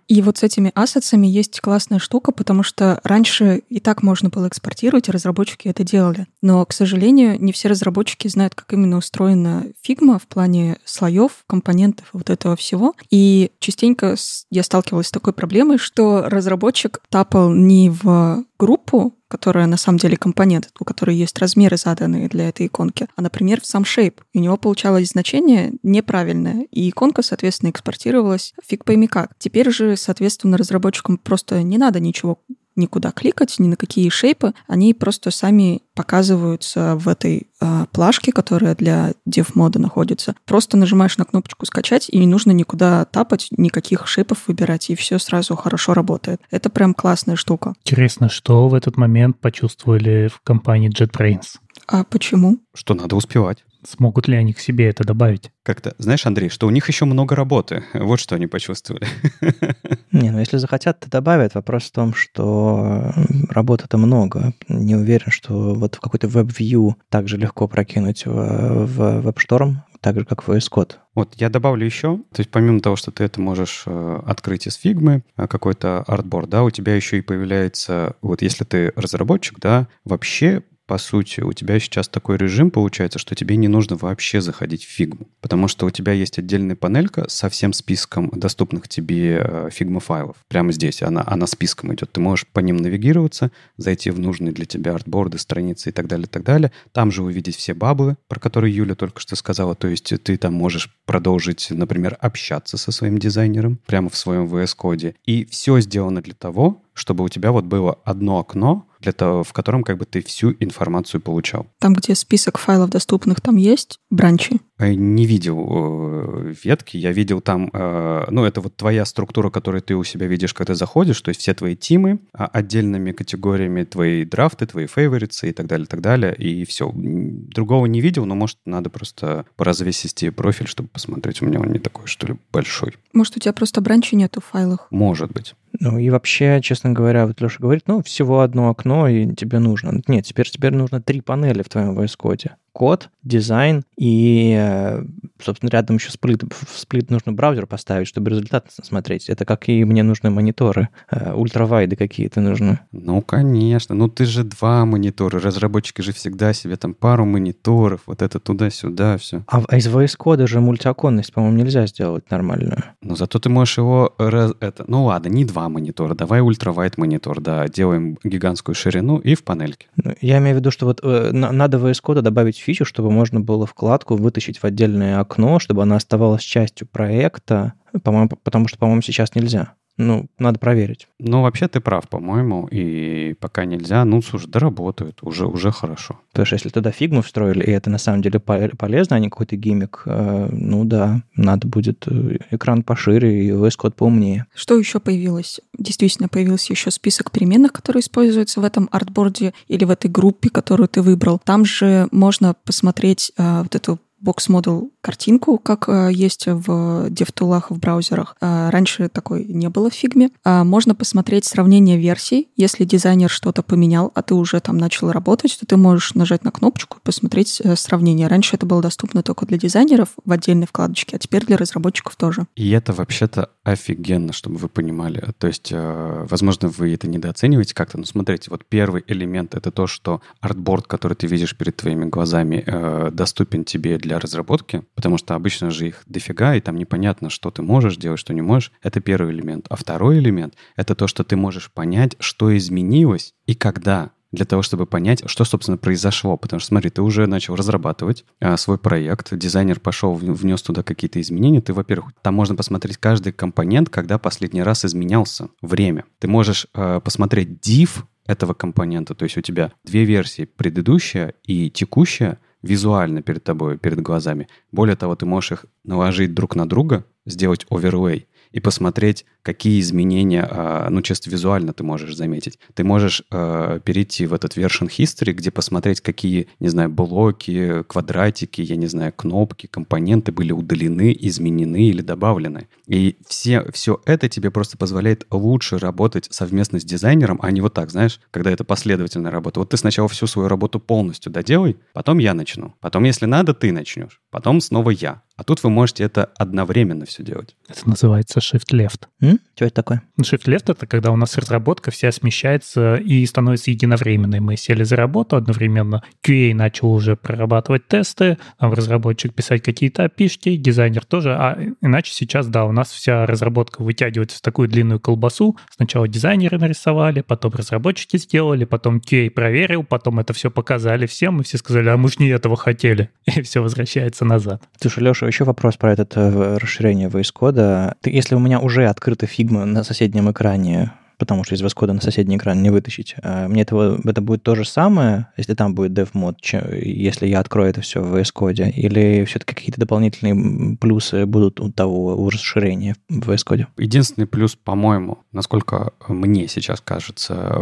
И вот с этими assets ами есть классная штука, потому что раньше и так можно было экспортировать, и разработчики это делали. Но, к сожалению, не все разработчики знают, как именно устроена фигма в плане слоев, компонентов, вот этого всего. И частенько я сталкивалась с такой проблемой, что разработчик тапал не в группу, которая на самом деле компонент, у которой есть размеры заданные для этой иконки, а, например, в сам shape. У него получалось значение неправильное, и иконка, соответственно, экспортировалась фиг пойми как. Теперь же, соответственно, разработчикам просто не надо ничего никуда кликать, ни на какие шейпы, они просто сами показываются в этой э, плашке, которая для дев-мода находится. Просто нажимаешь на кнопочку «Скачать», и не нужно никуда тапать, никаких шейпов выбирать, и все сразу хорошо работает. Это прям классная штука. Интересно, что в этот момент почувствовали в компании JetBrains? А почему? Что надо успевать. Смогут ли они к себе это добавить? Как-то, знаешь, Андрей, что у них еще много работы. Вот что они почувствовали. Не, ну если захотят, то добавят. Вопрос в том, что работы-то много. Не уверен, что вот в какой-то веб-вью так же легко прокинуть в, в WebStorm, так же, как в VS Code. Вот, я добавлю еще, то есть помимо того, что ты это можешь э, открыть из фигмы, э, какой-то артборд, да, у тебя еще и появляется, вот если ты разработчик, да, вообще по сути, у тебя сейчас такой режим получается, что тебе не нужно вообще заходить в фигму, потому что у тебя есть отдельная панелька со всем списком доступных тебе фигма файлов. Прямо здесь она, она списком идет. Ты можешь по ним навигироваться, зайти в нужные для тебя artboard ы, страницы и так далее, и так далее. Там же увидеть все bubble ы, про которые Юля только что сказала. То есть ты там можешь продолжить, например, общаться со своим дизайнером прямо в своем VS Code. И все сделано для того, чтобы у тебя вот было одно окно, для того, в котором как бы ты всю информацию получал. Там, где список файлов доступных, там есть branch и? Э, не видел э, ветки, я видел там, э, ну, это вот твоя структура, которую ты у себя видишь, когда заходишь, то есть все твои тимы а, отдельными категориями, твои драфты, твои фейвориты и так далее, и так далее, и все. Другого не видел, но, может, надо просто поразвесить профиль, чтобы посмотреть. У меня он не такой, что ли, большой. Может, у тебя просто бранчи нету в файлах? Может быть. Ну и вообще, честно говоря, вот Леша говорит, ну, всего одно окно, и тебе нужно. Нет, теперь, теперь нужно три панели в твоем VS Code код, дизайн и, э, собственно, рядом еще сплит. В сплит нужно браузер поставить, чтобы результат смотреть. Это как и мне нужны мониторы. Э, ультравайды какие-то нужны. Ну, конечно. Ну, ты же два монитора. Разработчики же всегда себе там пару мониторов. Вот это туда-сюда, все. А, а из VS Code же мультиоконность, по-моему, нельзя сделать нормальную. Ну, зато ты можешь его... Раз, это, ну, ладно, не два монитора. Давай ультравайд монитор, да. Делаем гигантскую ширину и в панельке. Ну, я имею в виду, что вот э, надо VS Code добавить фичу, чтобы можно было вкладку вытащить в отдельное окно, чтобы она оставалась частью проекта, по-моему, потому что, по-моему, сейчас нельзя. Ну, надо проверить. Ну, вообще ты прав, по-моему, и пока нельзя. Ну, слушай, доработают, уже, уже хорошо. Потому что если туда фигму встроили, и это на самом деле полезно, а не какой-то gimmick, э, ну да, надо будет э, экран пошире и VS Code поумнее. Что еще появилось? Действительно, появился еще список переменных, которые используются в этом artboard е или в этой группе, которую ты выбрал. Там же можно посмотреть э, вот эту box model картинку, как э, есть в DevTool ах в браузерах. Э, раньше такой не было в фигме. Э, можно посмотреть сравнение версий. Если дизайнер что-то поменял, а ты уже там начал работать, то ты можешь нажать на кнопочку и посмотреть сравнение. Раньше это было доступно только для дизайнеров в отдельной вкладочке, а теперь для разработчиков тоже. И это вообще-то офигенно, чтобы вы понимали. То есть, возможно, вы это недооцениваете как-то, но смотрите, вот первый элемент — это то, что артборд, который ты видишь перед твоими глазами, доступен тебе для разработки, потому что обычно же их дофига, и там непонятно, что ты можешь делать, что не можешь. Это первый элемент. А второй элемент — это то, что ты можешь понять, что изменилось и когда для того, чтобы понять, что, собственно, произошло. Потому что, смотри, ты уже начал разрабатывать а, свой проект, дизайнер пошел, внес туда какие-то изменения. Ты, во-первых, там можно посмотреть каждый компонент, когда последний раз изменялся время. Ты можешь а, посмотреть div этого компонента, то есть у тебя две версии, предыдущая и текущая, визуально перед тобой, перед глазами. Более того, ты можешь их наложить друг на друга, сделать оверлей и посмотреть, какие изменения, а, ну, чисто визуально ты можешь заметить. Ты можешь э, перейти в этот version history, где посмотреть, какие, не знаю, блоки, квадратики, я не знаю, кнопки, компоненты были удалены, изменены или добавлены. И все, все это тебе просто позволяет лучше работать совместно с дизайнером, а не вот так, знаешь, когда это последовательная работа. Вот ты сначала всю свою работу полностью доделай, потом я начну. Потом, если надо, ты начнешь. Потом снова я. А тут вы можете это одновременно все делать. Это называется Shift-Left. М? Что это такое? Shift-Left — это когда у нас разработка вся смещается и становится единовременной. Мы сели за работу одновременно, QA начал уже прорабатывать тесты, там разработчик писать какие-то опишки, дизайнер тоже, а иначе сейчас, да, у нас вся разработка вытягивается в такую длинную колбасу. Сначала дизайнеры нарисовали, потом разработчики сделали, потом QA проверил, потом это все показали всем, и все сказали, а мы ж не этого хотели. И все возвращается назад. Слушай, Леша, Леша, еще вопрос про это э, расширение VS Code. Если у меня уже открыта Figma на соседнем экране, потому что из Code на соседний экран не вытащить. А мне этого, это будет то же самое, если там будет dev mode, если я открою это все в VS Code, или все-таки какие-то дополнительные плюсы будут у того у расширения в VS Code? Единственный плюс, по-моему, насколько мне сейчас кажется,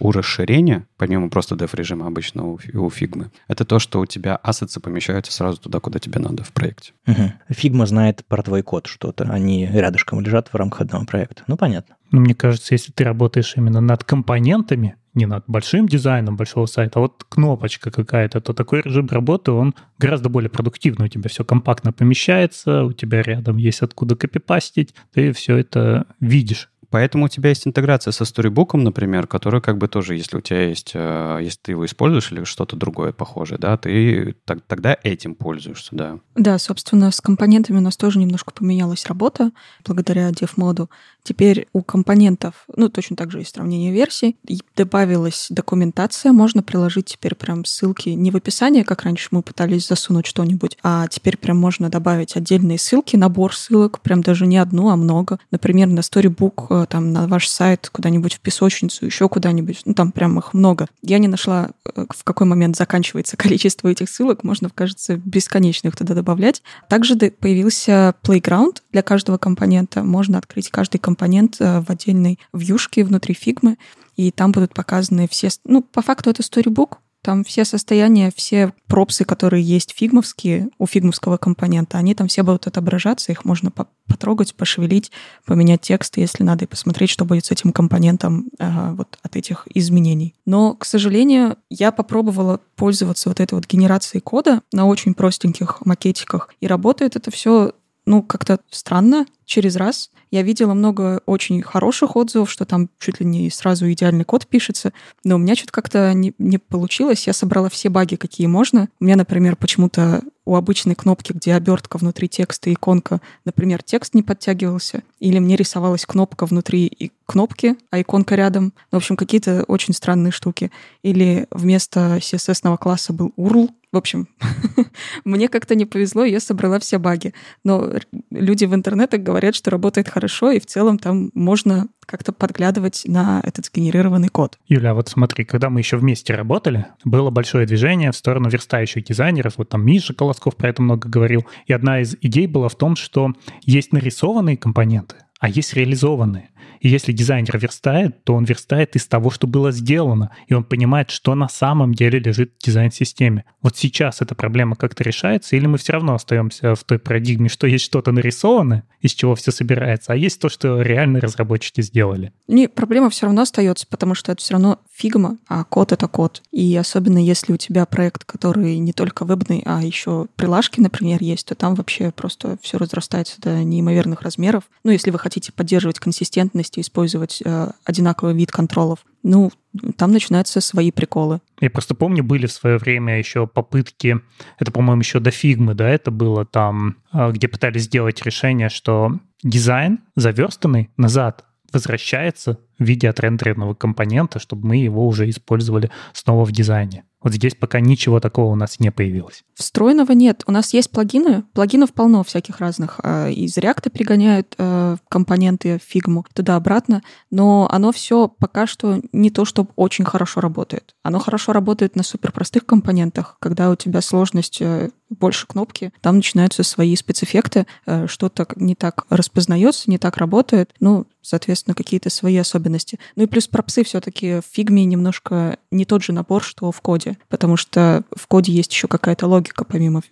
у расширения, помимо просто dev-режима обычно у, у Figma, это то, что у тебя ассетсы помещаются сразу туда, куда тебе надо в проекте. Угу. Фигма знает про твой код что-то, они рядышком лежат в рамках одного проекта. Ну, понятно. Ну, мне кажется, если ты работаешь именно над компонентами, не над большим дизайном большого сайта, а вот кнопочка какая-то, то такой режим работы, он гораздо более продуктивный. У тебя все компактно помещается, у тебя рядом есть откуда копипастить, ты все это видишь. Поэтому у тебя есть интеграция со Storybook, например, которая как бы тоже, если у тебя есть, э, если ты его используешь или что-то другое похожее, да, ты так, тогда этим пользуешься, да. Да, собственно, с компонентами у нас тоже немножко поменялась работа благодаря DevModu. Теперь у компонентов, ну, точно так же есть сравнение версий, добавилась документация, можно приложить теперь прям ссылки не в описании, как раньше мы пытались засунуть что-нибудь, а теперь прям можно добавить отдельные ссылки, набор ссылок, прям даже не одну, а много. Например, на Storybook э, там на ваш сайт куда-нибудь в песочницу, еще куда-нибудь, ну там прям их много. Я не нашла, э, в какой момент заканчивается количество этих ссылок, можно, кажется, бесконечно их туда добавлять. Также появился Playground для каждого компонента. Можно открыть каждый компонент э, в отдельной вьюшке внутри Figma, и там будут показаны все... Ну, по факту это storybook, там все состояния, все пропсы, которые есть фигмовские у фигмовского компонента, они там все будут отображаться, их можно потрогать, пошевелить, поменять текст, если надо, и посмотреть, что будет с этим компонентом э, вот от этих изменений. Но, к сожалению, я попробовала пользоваться вот этой вот генерацией кода на очень простеньких макетиках, и работает это все ну, как-то странно, через раз. Я видела много очень хороших отзывов, что там чуть ли не сразу идеальный код пишется, но у меня что-то как-то не, не получилось. Я собрала все баги, какие можно. У меня, например, почему-то у обычной кнопки, где обертка внутри текста, иконка, например, текст не подтягивался, или мне рисовалась кнопка внутри и кнопки, а иконка рядом. Ну, в общем, какие-то очень странные штуки. Или вместо CSS класса был URL, в общем, мне как-то не повезло, я собрала все баги. Но люди в интернетах говорят, что работает хорошо, и в целом там можно как-то подглядывать на этот сгенерированный код. Юля, а вот смотри, когда мы еще вместе работали, было большое движение в сторону верстающих дизайнеров. Вот там Миша Колосков про это много говорил. И одна из идей была в том, что есть нарисованные компоненты, а есть реализованные. И если дизайнер верстает, то он верстает из того, что было сделано, и он понимает, что на самом деле лежит в дизайн-системе. Вот сейчас эта проблема как-то решается, или мы все равно остаемся в той парадигме, что есть что-то нарисованное, из чего все собирается, а есть то, что реально разработчики сделали? Не, проблема все равно остается, потому что это все равно Figma, а код — это код. И особенно если у тебя проект, который не только вебный, а еще прилажки, например, есть, то там вообще просто все разрастается до неимоверных размеров. Ну, если вы хотите поддерживать консистентность и использовать э, одинаковый вид контролов, ну, там начинаются свои приколы. Я просто помню, были в свое время еще попытки, это, по-моему, еще до Figma, да, это было там, э, где пытались сделать решение, что дизайн заверстанный назад возвращается в виде отрендеренного компонента, чтобы мы его уже использовали снова в дизайне. Вот здесь пока ничего такого у нас не появилось. Встроенного нет. У нас есть плагины. Плагинов полно всяких разных. А, из React пригоняют э, компоненты в Figma туда-обратно, но оно все пока что не то, что очень хорошо работает. Оно хорошо работает на суперпростых компонентах, когда у тебя сложность э, больше кнопки, там начинаются свои спецэффекты, э, что-то не так распознается, не так работает, ну, соответственно, какие-то свои особенности. Ну и плюс пропсы все-таки в фигме немножко не тот же набор, что в коде, потому что в коде есть еще какая-то логика помимо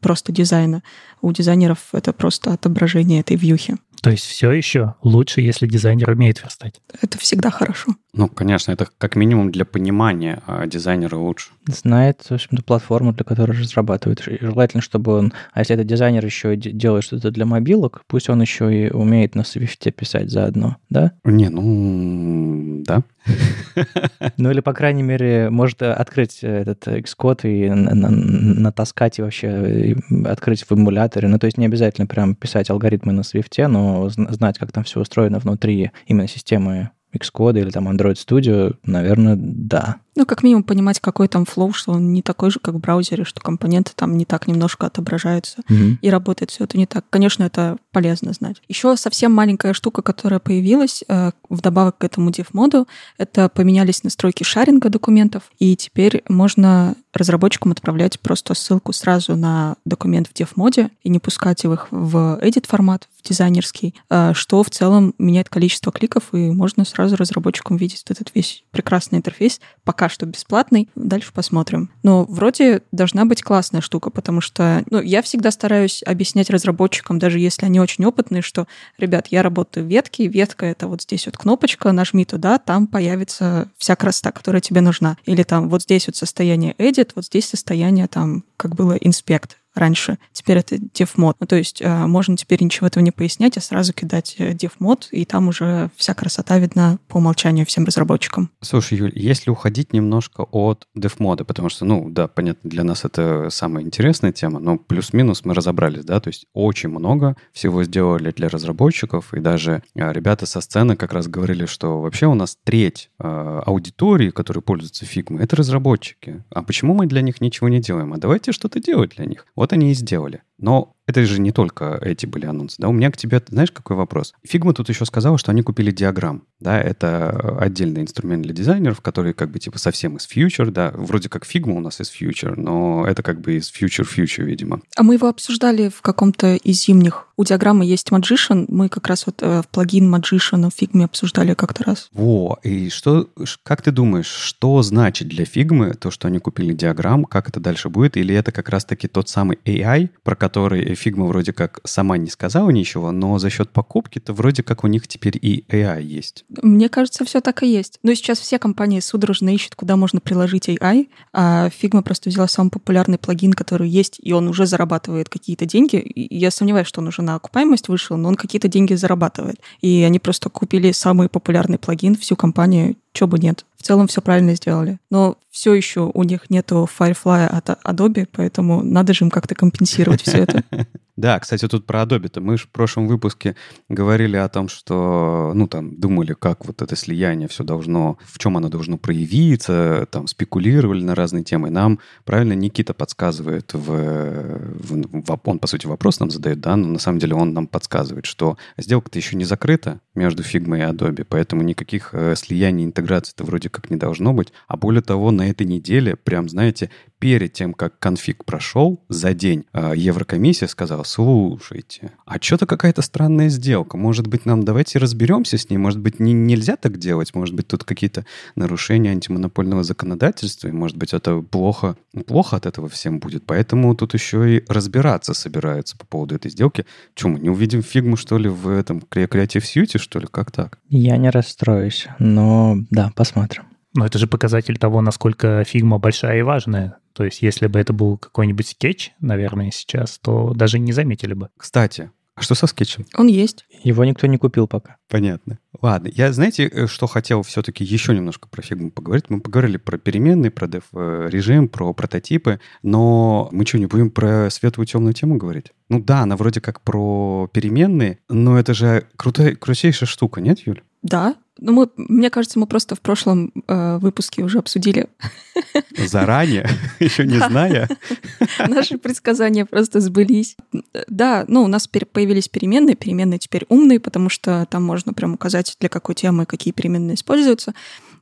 просто дизайна. У дизайнеров это просто отображение этой вьюхи. То есть все еще лучше, если дизайнер умеет верстать. Это всегда хорошо. Ну, конечно, это как минимум для понимания а дизайнера лучше. Знает, в общем-то, платформу, для которой разрабатывает. желательно, чтобы он... А если этот дизайнер еще делает что-то для мобилок, пусть он еще и умеет на Swift писать заодно, да? Не, ну, да. Ну или, по крайней мере, может открыть этот Xcode и натаскать и вообще открыть в эмуляторе. Ну то есть не обязательно прям писать алгоритмы на Swift, но знать, как там все устроено внутри именно системы Xcode или там Android Studio, наверное, да. Ну, как минимум понимать, какой там флоу, что он не такой же, как в браузере, что компоненты там не так немножко отображаются mm-hmm. и работает все это не так. Конечно, это полезно знать. Еще совсем маленькая штука, которая появилась э, вдобавок к этому div-моду, это поменялись настройки шаринга документов, и теперь можно разработчикам отправлять просто ссылку сразу на документ в div-моде и не пускать их в edit формат, в дизайнерский, э, что в целом меняет количество кликов, и можно сразу разработчикам видеть этот весь прекрасный интерфейс, пока пока что бесплатный. Дальше посмотрим. Но вроде должна быть классная штука, потому что ну, я всегда стараюсь объяснять разработчикам, даже если они очень опытные, что, ребят, я работаю в ветке, ветка — это вот здесь вот кнопочка, нажми туда, там появится вся красота, которая тебе нужна. Или там вот здесь вот состояние edit, вот здесь состояние там, как было inspect раньше. Теперь это дефмод. Ну, то есть э, можно теперь ничего этого не пояснять, а сразу кидать э, дефмод, и там уже вся красота видна по умолчанию всем разработчикам. Слушай, Юль, если уходить немножко от dev mode'а, потому что, ну, да, понятно, для нас это самая интересная тема, но плюс-минус мы разобрались, да, то есть очень много всего сделали для разработчиков, и даже э, ребята со сцены как раз говорили, что вообще у нас треть э, аудитории, которые пользуются Figma, это разработчики. А почему мы для них ничего не делаем? А давайте что-то делать для них. Вот вот они и сделали. Но это же не только эти были анонсы, да? У меня к тебе, знаешь, какой вопрос? Figma тут еще сказала, что они купили диаграмм, да? Это отдельный инструмент для дизайнеров, который как бы типа совсем из future, да? Вроде как Figma у нас из future, но это как бы из future-future, видимо. А мы его обсуждали в каком-то из зимних. У диаграммы есть Magician, мы как раз вот э, в плагин Magician в Figma обсуждали как-то раз. Во, и что, как ты думаешь, что значит для Figma то, что они купили диаграмм, как это дальше будет, или это как раз-таки тот самый AI, про который Figma вроде как сама не сказала ничего, но за счет покупки-то вроде как у них теперь и AI есть. Мне кажется, все так и есть. Но сейчас все компании судорожно ищут, куда можно приложить AI, а Figma просто взяла самый популярный плагин, который есть, и он уже зарабатывает какие-то деньги. Я сомневаюсь, что он уже на окупаемость вышел, но он какие-то деньги зарабатывает. И они просто купили самый популярный плагин, всю компанию, чего бы нет. Целом все правильно сделали. Но все еще у них нету Firefly от Adobe, поэтому надо же им как-то компенсировать все это. Да, кстати, тут про Adobe-то. Мы же в прошлом выпуске говорили о том, что, ну, там, думали, как вот это слияние все должно, в чем оно должно проявиться, там, спекулировали на разные темы. Нам, правильно, Никита подсказывает в, в, он, по сути, вопрос нам задает, да, но на самом деле он нам подсказывает, что сделка-то еще не закрыта между Figma и Adobe, поэтому никаких э, слияний, интеграций-то вроде как не должно быть. А более того, на этой неделе, прям, знаете, перед тем, как конфиг прошел, за день э, Еврокомиссия сказала, слушайте, а что-то какая-то странная сделка. Может быть, нам давайте разберемся с ней. Может быть, не, нельзя так делать. Может быть, тут какие-то нарушения антимонопольного законодательства. И, может быть, это плохо, плохо от этого всем будет. Поэтому тут еще и разбираться собираются по поводу этой сделки. Чем мы не увидим фигму, что ли, в этом Creative Suite, что ли? Как так? Я не расстроюсь. Но да, посмотрим. Но это же показатель того, насколько Figma большая и важная. То есть, если бы это был какой-нибудь скетч, наверное, сейчас, то даже не заметили бы. Кстати, а что со Sketch'ем? Он есть. Его никто не купил пока. Понятно. Ладно, я, знаете, э, что хотел все-таки еще немножко про Figma поговорить? Мы поговорили про переменные, про dev-режим, про прототипы, но мы что, не будем про светлую темную тему говорить? Ну да, она вроде как про переменные, но это же крутая, крутейшая штука, нет, Юль? Да, ну, мы, мне кажется, мы просто в прошлом э, выпуске уже обсудили. Заранее, еще не зная. Наши предсказания просто сбылись. Да, ну, у нас появились переменные. Переменные теперь умные, потому что там можно прям указать, для какой темы какие переменные используются.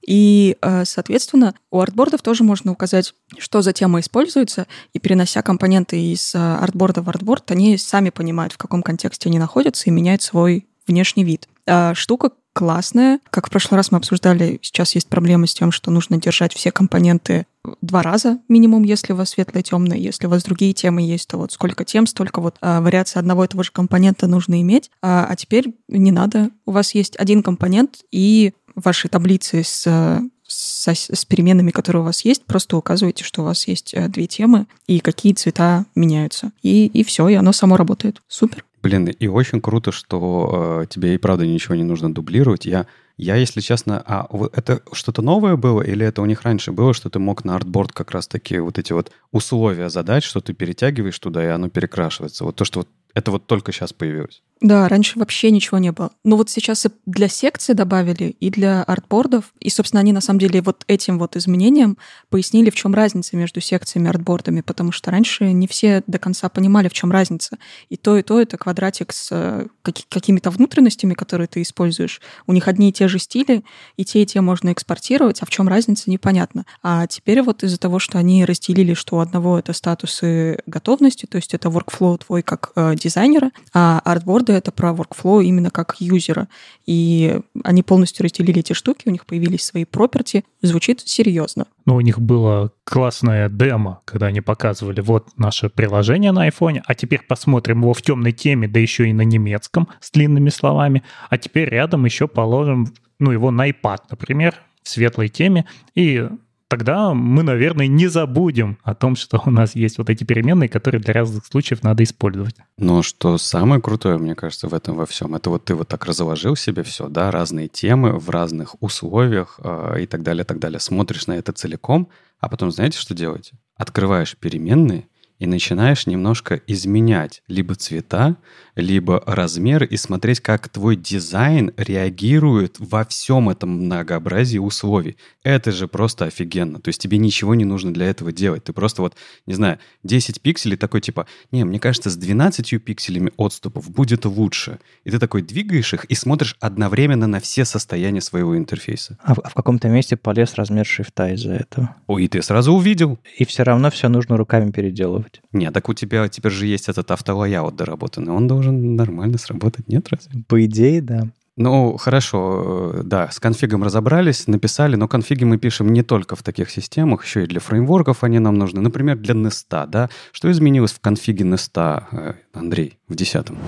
И, э, соответственно, у артбордов тоже можно указать, что за тема используется, и перенося компоненты из э, артборда в артборд, они сами понимают, в каком контексте они находятся, и меняют свой внешний вид. А штука классная. Как в прошлый раз мы обсуждали, сейчас есть проблема с тем, что нужно держать все компоненты два раза минимум, если у вас светлое темное. Если у вас другие темы есть, то вот сколько тем, столько вот а, вариаций одного и того же компонента нужно иметь. А, а теперь не надо. У вас есть один компонент, и ваши таблицы с с, с переменными, которые у вас есть, просто указываете, что у вас есть э, две темы и какие цвета меняются. И, и все, и оно само работает. Супер. Блин, и очень круто, что э, тебе и правда ничего не нужно дублировать. Я, я, если честно, а это что-то новое было или это у них раньше было, что ты мог на артборд как раз таки вот эти вот условия задать, что ты перетягиваешь туда и оно перекрашивается. Вот то, что вот это вот только сейчас появилось. Да, раньше вообще ничего не было. Но вот сейчас и для секции добавили, и для артбордов. И, собственно, они на самом деле вот этим вот изменением пояснили, в чем разница между секциями и артбордами, потому что раньше не все до конца понимали, в чем разница. И то, и то это квадратик с э, какими-то внутренностями, которые ты используешь. У них одни и те же стили, и те, и те можно экспортировать, а в чем разница, непонятно. А теперь вот из-за того, что они разделили, что у одного это статусы готовности, то есть это workflow твой как э, дизайнера, а артборды это про workflow именно как юзера. И они полностью разделили эти штуки, у них появились свои проперти. Звучит серьезно. Ну, у них было классное демо, когда они показывали вот наше приложение на айфоне, а теперь посмотрим его в темной теме, да еще и на немецком с длинными словами, а теперь рядом еще положим ну, его на iPad, например, в светлой теме, и тогда мы, наверное, не забудем о том, что у нас есть вот эти переменные, которые для разных случаев надо использовать. Но что самое крутое, мне кажется, в этом во всем, это вот ты вот так разложил себе все, да, разные темы в разных условиях э, и так далее, так далее. Смотришь на это целиком, а потом знаете, что делаете? Открываешь переменные и начинаешь немножко изменять либо цвета, либо размер и смотреть, как твой дизайн реагирует во всем этом многообразии условий. Это же просто офигенно. То есть тебе ничего не нужно для этого делать. Ты просто вот, не знаю, 10 пикселей такой типа, не, мне кажется, с 12 пикселями отступов будет лучше. И ты такой двигаешь их и смотришь одновременно на все состояния своего интерфейса. А в, а в каком-то месте полез размер шрифта из-за этого. Ой, и ты сразу увидел. И все равно все нужно руками переделывать. Нет, так у тебя теперь же есть этот автолояут доработанный. Он должен нормально сработать, нет разве? По идее, да. Ну, хорошо, э, да, с конфигом разобрались, написали, но конфиги мы пишем не только в таких системах, еще и для фреймворков они нам нужны. Например, для Nest, да? Что изменилось в конфиге Nest, э, Андрей, в десятом?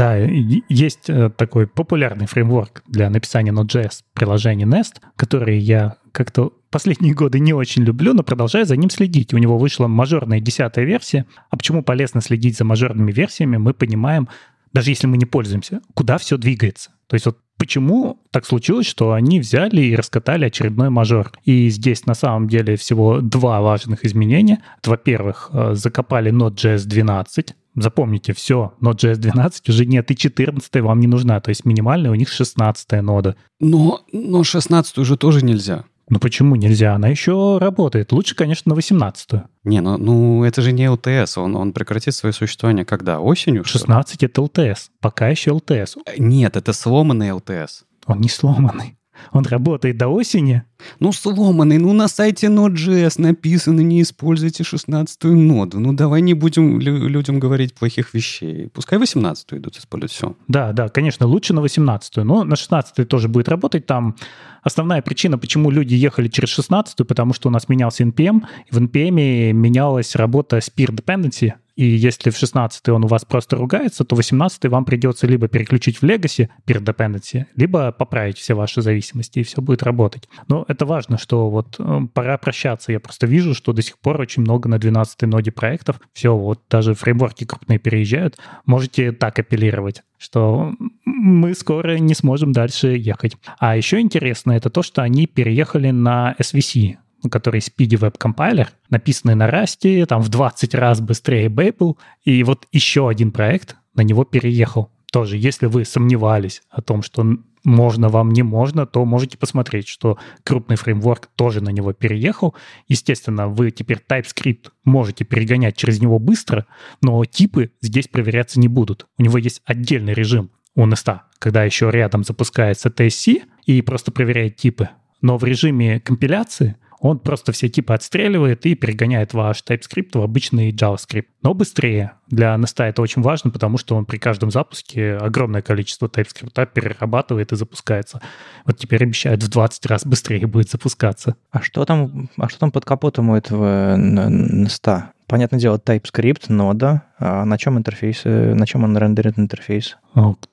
Да, есть э, такой популярный фреймворк для написания Node.js приложений Nest, который я как-то последние годы не очень люблю, но продолжаю за ним следить. У него вышла мажорная десятая версия. А почему полезно следить за мажорными версиями, мы понимаем, даже если мы не пользуемся, куда все двигается. То есть вот почему так случилось, что они взяли и раскатали очередной мажор. И здесь на самом деле всего два важных изменения. Во-первых, э, закопали Node.js 12, Запомните, все, Node.js 12 уже нет, и 14 вам не нужна, то есть минимальная у них 16 нода. Но, но 16 уже тоже нельзя. Ну почему нельзя? Она еще работает. Лучше, конечно, на 18-ю. Не, ну, ну это же не LTS. Он, он прекратит свое существование когда? Осенью? 16 это LTS. Пока еще LTS. Нет, это сломанный LTS. Он не сломанный. Он работает до осени. Ну, сломанный, ну на сайте Node.js написано, не используйте 16-ю ноду. Ну, давай не будем лю- людям говорить плохих вещей. Пускай 18-ю идут использовать все. Да, да, конечно, лучше на 18-ю, но на 16-й тоже будет работать. Там основная причина, почему люди ехали через 16-ю, потому что у нас менялся NPM, и в NPM менялась работа с peer dependency, и если в 16 он у вас просто ругается, то 18 вам придется либо переключить в Legacy Peer Dependency, либо поправить все ваши зависимости, и все будет работать. Но это важно, что вот э, пора прощаться. Я просто вижу, что до сих пор очень много на 12 ноде проектов. Все, вот даже фреймворки крупные переезжают. Можете так апеллировать что мы скоро не сможем дальше ехать. А еще интересно это то, что они переехали на SVC, который Speedy Web Compiler, написанный на Rust, там в 20 раз быстрее Babel, и вот еще один проект на него переехал. Тоже, если вы сомневались о том, что можно вам, не можно, то можете посмотреть, что крупный фреймворк тоже на него переехал. Естественно, вы теперь TypeScript можете перегонять через него быстро, но типы здесь проверяться не будут. У него есть отдельный режим у Nest, когда еще рядом запускается TSC и просто проверяет типы. Но в режиме компиляции он просто все типы отстреливает и перегоняет ваш TypeScript в обычный JavaScript. Но быстрее. Для Nest это очень важно, потому что он при каждом запуске огромное количество TypeScript перерабатывает и запускается. Вот теперь обещают в 20 раз быстрее будет запускаться. А что там, а что там под капотом у этого Nest? Понятное дело, TypeScript, нода. А на чем интерфейс, э, на чем он рендерит интерфейс?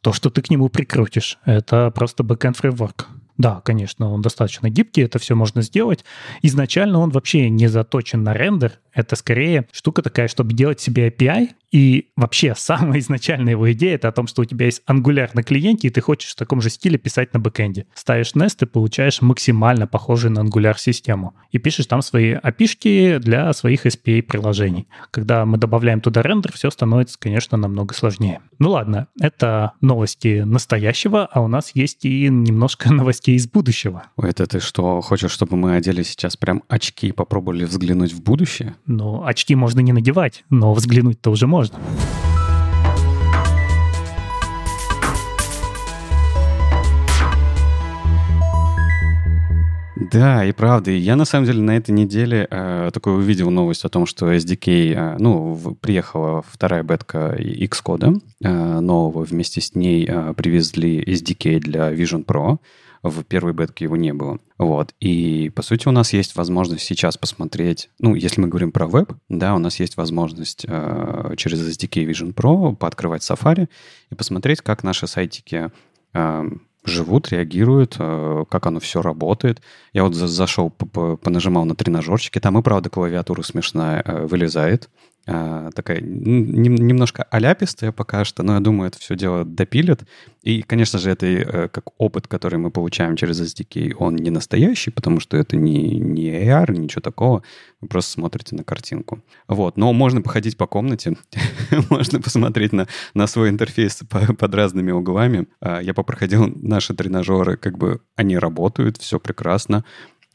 То, что ты к нему прикрутишь, это просто backend фреймворк. Да, конечно, он достаточно гибкий, это все можно сделать. Изначально он вообще не заточен на рендер, это скорее штука такая, чтобы делать себе API. И вообще самая изначальная его идея это о том, что у тебя есть Angular на клиенте, и ты хочешь в таком же стиле писать на бэкэнде. Ставишь Nest и получаешь максимально похожую на Angular систему. И пишешь там свои API для своих SPA-приложений. Когда мы добавляем туда рендер, все становится, конечно, намного сложнее. Ну ладно, это новости настоящего, а у нас есть и немножко новостей из будущего. Это ты что, хочешь, чтобы мы одели сейчас прям очки и попробовали взглянуть в будущее? Ну, очки можно не надевать, но взглянуть-то уже можно. Да, и правда. Я на самом деле на этой неделе э, такой увидел новость о том, что SDK, э, ну, в, приехала вторая бетка Xcode э, нового. Вместе с ней э, привезли SDK для Vision Pro в первой бетке его не было. Вот. И, по сути, у нас есть возможность сейчас посмотреть, ну, если мы говорим про веб, да, у нас есть возможность э, через SDK Vision Pro пооткрывать Safari и посмотреть, как наши сайтики э, живут, реагируют, э, как оно все работает. Я вот зашел, понажимал на тренажерчики, там и правда клавиатура смешная э, вылезает, такая немножко аляпистая пока что, но я думаю, это все дело допилит. И, конечно же, это э, как опыт, который мы получаем через SDK, он не настоящий, потому что это не, не AR, ничего такого. Вы просто смотрите на картинку. Вот. Но можно походить по комнате, можно посмотреть на, на свой интерфейс под разными углами. А, я попроходил наши тренажеры, как бы они работают, все прекрасно.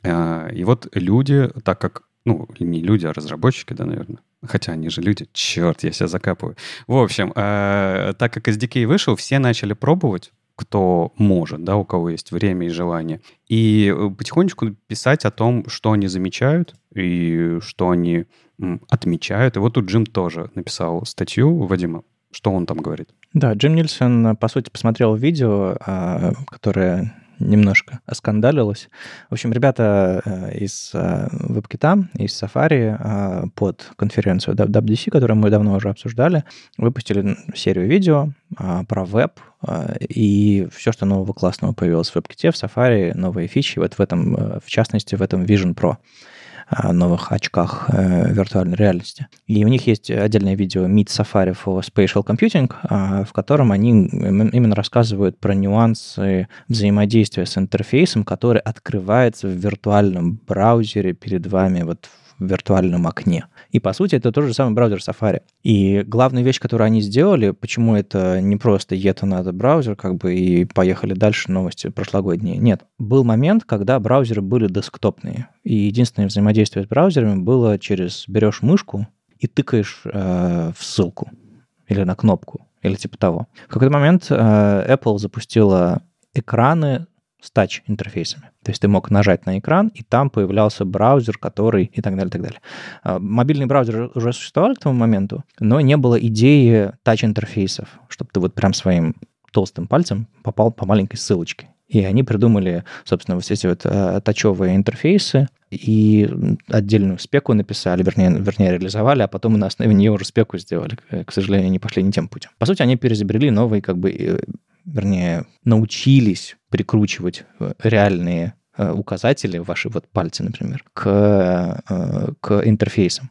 А, и вот люди, так как ну, не люди, а разработчики, да, наверное. Хотя они же люди. Черт, я себя закапываю. В общем, э, так как SDK вышел, все начали пробовать, кто может, да, у кого есть время и желание. И э, потихонечку писать о том, что они замечают и что они отмечают. И вот тут Джим тоже написал статью Вадима. Что он там говорит? Да, Джим Нильсон, по сути, посмотрел видео, а, которое немножко оскандалилось. В общем, ребята э, из э, WebKit, из Safari э, под конференцию WWDC, которую мы давно уже обсуждали, выпустили серию видео про веб и все, что нового классного появилось в WebKit, в Safari, новые фичи, вот в этом, в частности, в этом Vision Pro новых очках э, виртуальной реальности. И у них есть отдельное видео Meet Safari for Spatial Computing, э, в котором они именно рассказывают про нюансы взаимодействия с интерфейсом, который открывается в виртуальном браузере перед вами вот в виртуальном окне. И, по сути, это тот же самый браузер Safari. И главная вещь, которую они сделали, почему это не просто это надо браузер, как бы, и поехали дальше новости прошлогодние. Нет. Был момент, когда браузеры были десктопные. И единственное взаимодействие с браузерами было через берешь мышку и тыкаешь э, в ссылку или на кнопку, или типа того. В какой-то момент э, Apple запустила экраны с тач-интерфейсами. То есть ты мог нажать на экран, и там появлялся браузер, который и так далее, и так далее. А, мобильный браузер уже существовал к тому моменту, но не было идеи тач-интерфейсов, чтобы ты вот прям своим толстым пальцем попал по маленькой ссылочке. И они придумали, собственно, вот эти вот э, тачевые интерфейсы, и отдельную спеку написали, вернее, вернее, реализовали, а потом на основе нее уже спеку сделали. К сожалению, они пошли не тем путем. По сути, они переизобрели новые как бы э, вернее, научились прикручивать э, реальные э, указатели, ваши вот пальцы, например, к, э, к интерфейсам.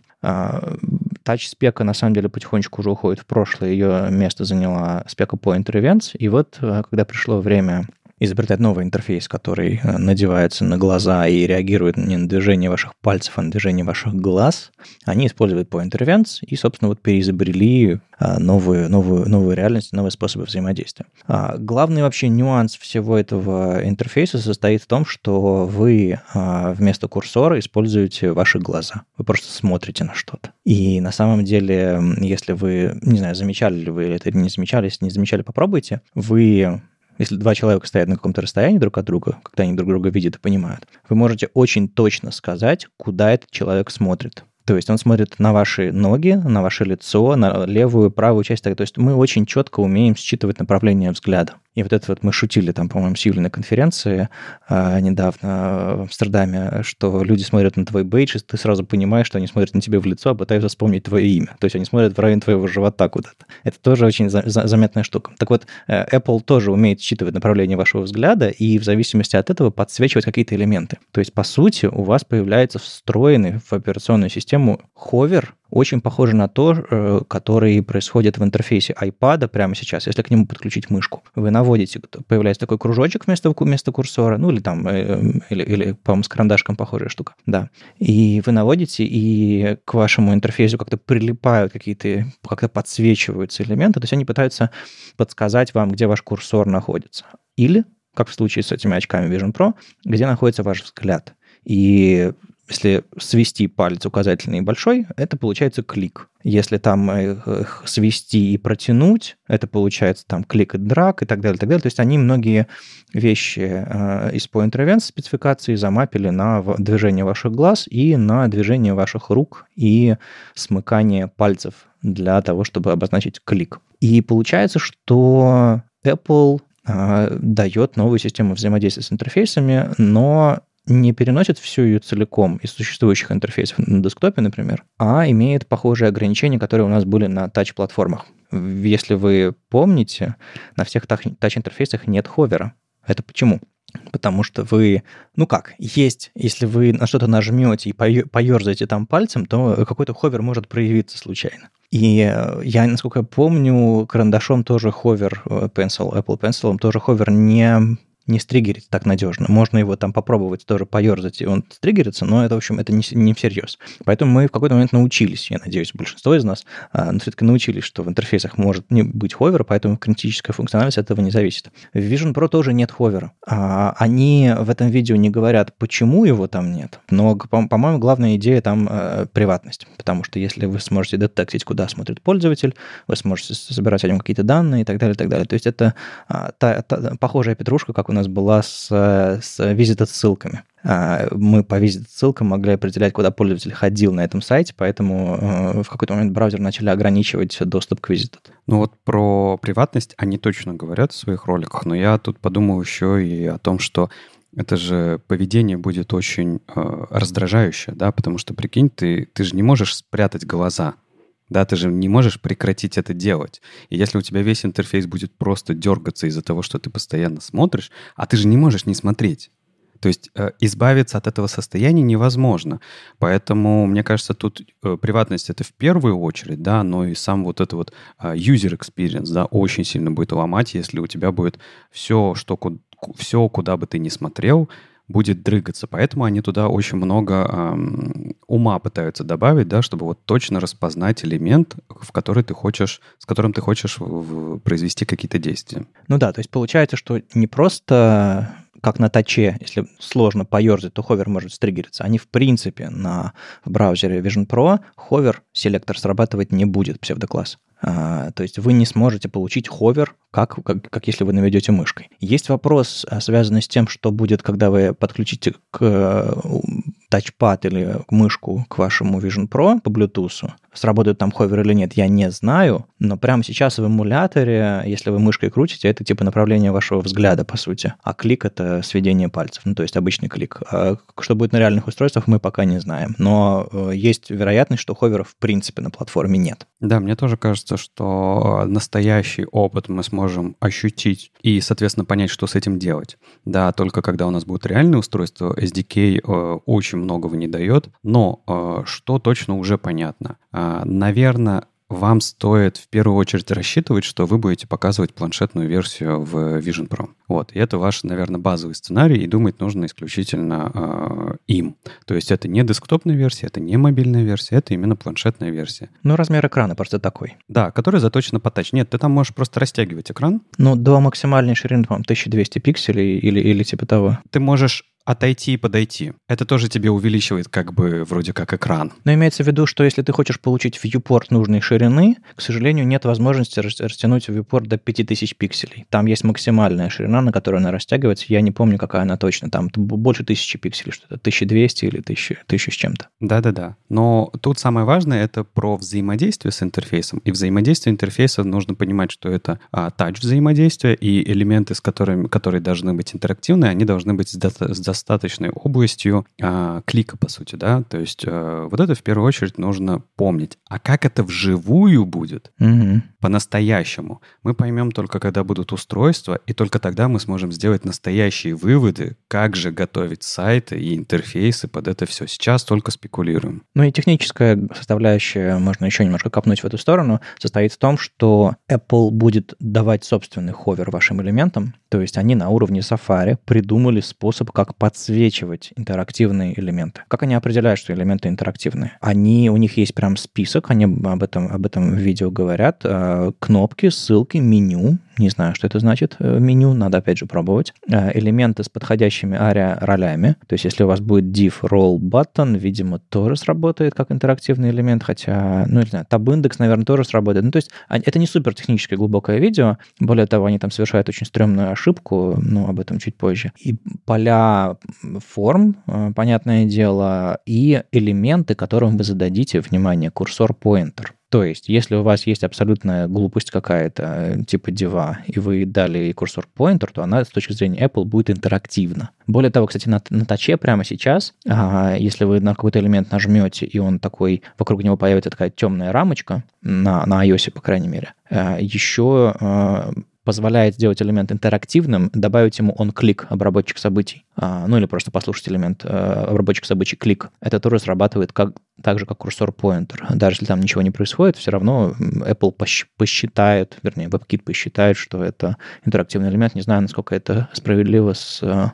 Тач-спека, на самом деле, потихонечку уже уходит в прошлое. Ее место заняла спека Point Events. И вот, когда пришло время изобретать новый интерфейс, который э, надевается на глаза и реагирует не на движение ваших пальцев, а на движение ваших глаз, они используют Point Events и, собственно, вот переизобрели э, новую, новую, новую реальность, новые способы взаимодействия. А главный вообще нюанс всего этого интерфейса состоит в том, что вы э, вместо курсора используете ваши глаза. Вы просто смотрите на что-то. И на самом деле, если вы, не знаю, замечали ли вы это или не замечали, если не замечали, попробуйте, вы если два человека стоят на каком-то расстоянии друг от друга, когда они друг друга видят и понимают, вы можете очень точно сказать, куда этот человек смотрит. То есть он смотрит на ваши ноги, на ваше лицо, на левую, правую часть. То есть мы очень четко умеем считывать направление взгляда. И вот это вот мы шутили там, по-моему, с Юлей на конференции э, недавно в Амстердаме, что люди смотрят на твой бейдж, и ты сразу понимаешь, что они смотрят на тебя в лицо, а пытаются вспомнить твое имя. То есть они смотрят в район твоего живота куда-то. Это тоже очень за- за- заметная штука. Так вот, э, Apple тоже умеет считывать направление вашего взгляда и в зависимости от этого подсвечивать какие-то элементы. То есть, по сути, у вас появляется встроенный в операционную систему ховер, очень похоже на то, э, который происходит в интерфейсе iPad прямо сейчас, если к нему подключить мышку. Вы наводите, появляется такой кружочек вместо, вместо курсора, ну или там, э, эм, или, или по-моему, с карандашком похожая штука, да. И вы наводите, и к вашему интерфейсу как-то прилипают какие-то, как-то подсвечиваются элементы, то есть они пытаются подсказать вам, где ваш курсор находится. Или, как в случае с этими очками Vision Pro, где находится ваш взгляд. И если свести палец указательный и большой, это получается клик. Если там их свести и протянуть, это получается там клик и драг и так далее, и так далее. То есть они многие вещи э, из Point Event спецификации замапили на движение ваших глаз и на движение ваших рук и смыкание пальцев для того, чтобы обозначить клик. И получается, что Apple э, дает новую систему взаимодействия с интерфейсами, но не переносит всю ее целиком из существующих интерфейсов на десктопе, например, а имеет похожие ограничения, которые у нас были на тач-платформах. Если вы помните, на всех тач-интерфейсах нет ховера. Это почему? потому что вы, ну как, есть, если вы на что-то нажмете и поерзаете там пальцем, то какой-то ховер может проявиться случайно. И э, я, насколько я помню, карандашом тоже ховер, э, Pencil, Apple Pencil тоже ховер не не стриггерить так надежно. Можно его там попробовать тоже поерзать, и он стриггерится, но это, в общем, это не, не всерьез. Поэтому мы в какой-то момент научились, я надеюсь, большинство из нас, а, но все-таки научились, что в интерфейсах может не быть ховера, поэтому критическая функциональность от этого не зависит. В Vision Pro тоже нет ховера. А, они в этом видео не говорят, почему его там нет, но, по-моему, главная идея там э, приватность, потому что если вы сможете детектить, куда смотрит пользователь, вы сможете собирать о нем какие-то данные и так далее, и так далее. То есть это а, та, та, похожая петрушка, как у нас была с, с визит-ссылками. А, мы по визит-ссылкам могли определять, куда пользователь ходил на этом сайте, поэтому э, в какой-то момент браузер начали ограничивать доступ к визиту. Ну вот про приватность они точно говорят в своих роликах, но я тут подумал еще и о том, что это же поведение будет очень э, раздражающее, да, потому что, прикинь, ты, ты же не можешь спрятать глаза, да, ты же не можешь прекратить это делать. И если у тебя весь интерфейс будет просто дергаться из-за того, что ты постоянно смотришь, а ты же не можешь не смотреть. То есть э, избавиться от этого состояния невозможно. Поэтому, мне кажется, тут э, приватность это в первую очередь, да, но и сам вот это вот э, user experience, да, очень сильно будет ломать, если у тебя будет все, что, все, куда бы ты ни смотрел, будет дрыгаться. Поэтому они туда очень много эм, ума пытаются добавить, да, чтобы вот точно распознать элемент, в который ты хочешь, с которым ты хочешь в, в, произвести какие-то действия. Ну да, то есть получается, что не просто как на таче, если сложно поерзать, то ховер может стриггериться. Они, в принципе, на в браузере Vision Pro ховер селектор срабатывать не будет, псевдокласс. А, то есть вы не сможете получить ховер, как, как, как если вы наведете мышкой. Есть вопрос, а, связанный с тем, что будет, когда вы подключите к э, тачпад или мышку к вашему Vision Pro по Bluetooth. Сработает там ховер или нет, я не знаю, но прямо сейчас в эмуляторе, если вы мышкой крутите, это типа направление вашего взгляда, по сути. А клик — это сведение пальцев, ну, то есть обычный клик. А что будет на реальных устройствах, мы пока не знаем. Но э, есть вероятность, что ховера в принципе на платформе нет. Да, мне тоже кажется, что настоящий опыт мы сможем ощутить и, соответственно, понять, что с этим делать. Да, только когда у нас будет реальное устройство, SDK э, очень многого не дает, но э, что точно уже понятно. Э, наверное, вам стоит в первую очередь рассчитывать, что вы будете показывать планшетную версию в Vision Pro. Вот, и это ваш, наверное, базовый сценарий, и думать нужно исключительно э, им. То есть это не десктопная версия, это не мобильная версия, это именно планшетная версия. Ну, размер экрана просто такой. Да, который заточен по тач. Нет, ты там можешь просто растягивать экран. Ну, до максимальной ширины, по-моему, 1200 пикселей или, или типа того. Ты можешь отойти и подойти. Это тоже тебе увеличивает как бы вроде как экран. Но имеется в виду, что если ты хочешь получить viewport нужной ширины, к сожалению, нет возможности растянуть viewport до 5000 пикселей. Там есть максимальная ширина, на которую она растягивается. Я не помню, какая она точно. Там больше 1000 пикселей, что-то 1200 или 1000, 1000 с чем-то. Да-да-да. Но тут самое важное — это про взаимодействие с интерфейсом. И взаимодействие интерфейса нужно понимать, что это а, тач взаимодействия, и элементы, с которыми, которые должны быть интерактивные, они должны быть с, с достаточной областью а, клика, по сути, да, то есть а, вот это в первую очередь нужно помнить. А как это вживую будет, угу. по-настоящему, мы поймем только, когда будут устройства, и только тогда мы сможем сделать настоящие выводы, как же готовить сайты и интерфейсы под это все. Сейчас только спекулируем. Ну и техническая составляющая, можно еще немножко копнуть в эту сторону, состоит в том, что Apple будет давать собственный ховер вашим элементам, то есть они на уровне Safari придумали способ, как подсвечивать интерактивные элементы. Как они определяют, что элементы интерактивные? Они, у них есть прям список, они об этом, об этом в видео говорят, э, кнопки, ссылки, меню, не знаю, что это значит э, меню, надо опять же пробовать. Э, элементы с подходящими ARIA-ролями. То есть если у вас будет div roll button, видимо, тоже сработает как интерактивный элемент, хотя, ну, не знаю, tab индекс, наверное, тоже сработает. Ну, то есть это не супер техническое глубокое видео. Более того, они там совершают очень стрёмную ошибку, но об этом чуть позже. И поля форм, э, понятное дело, и элементы, которым вы зададите, внимание, курсор-поинтер. То есть, если у вас есть абсолютная глупость какая-то, э, типа дива, и вы дали курсор поинтер, то она с точки зрения Apple будет интерактивна. Более того, кстати, на, на таче прямо сейчас, а, если вы на какой-то элемент нажмете, и он такой, вокруг него появится такая темная рамочка, на, на iOS, по крайней мере, а, еще а, позволяет сделать элемент интерактивным, добавить ему он-клик, обработчик событий. А, ну или просто послушать элемент э, обработчик событий клик. Это тоже срабатывает как, так же, как курсор-поинтер. Даже если там ничего не происходит, все равно Apple посчитает, вернее, WebKit посчитает, что это интерактивный элемент. Не знаю, насколько это справедливо с э,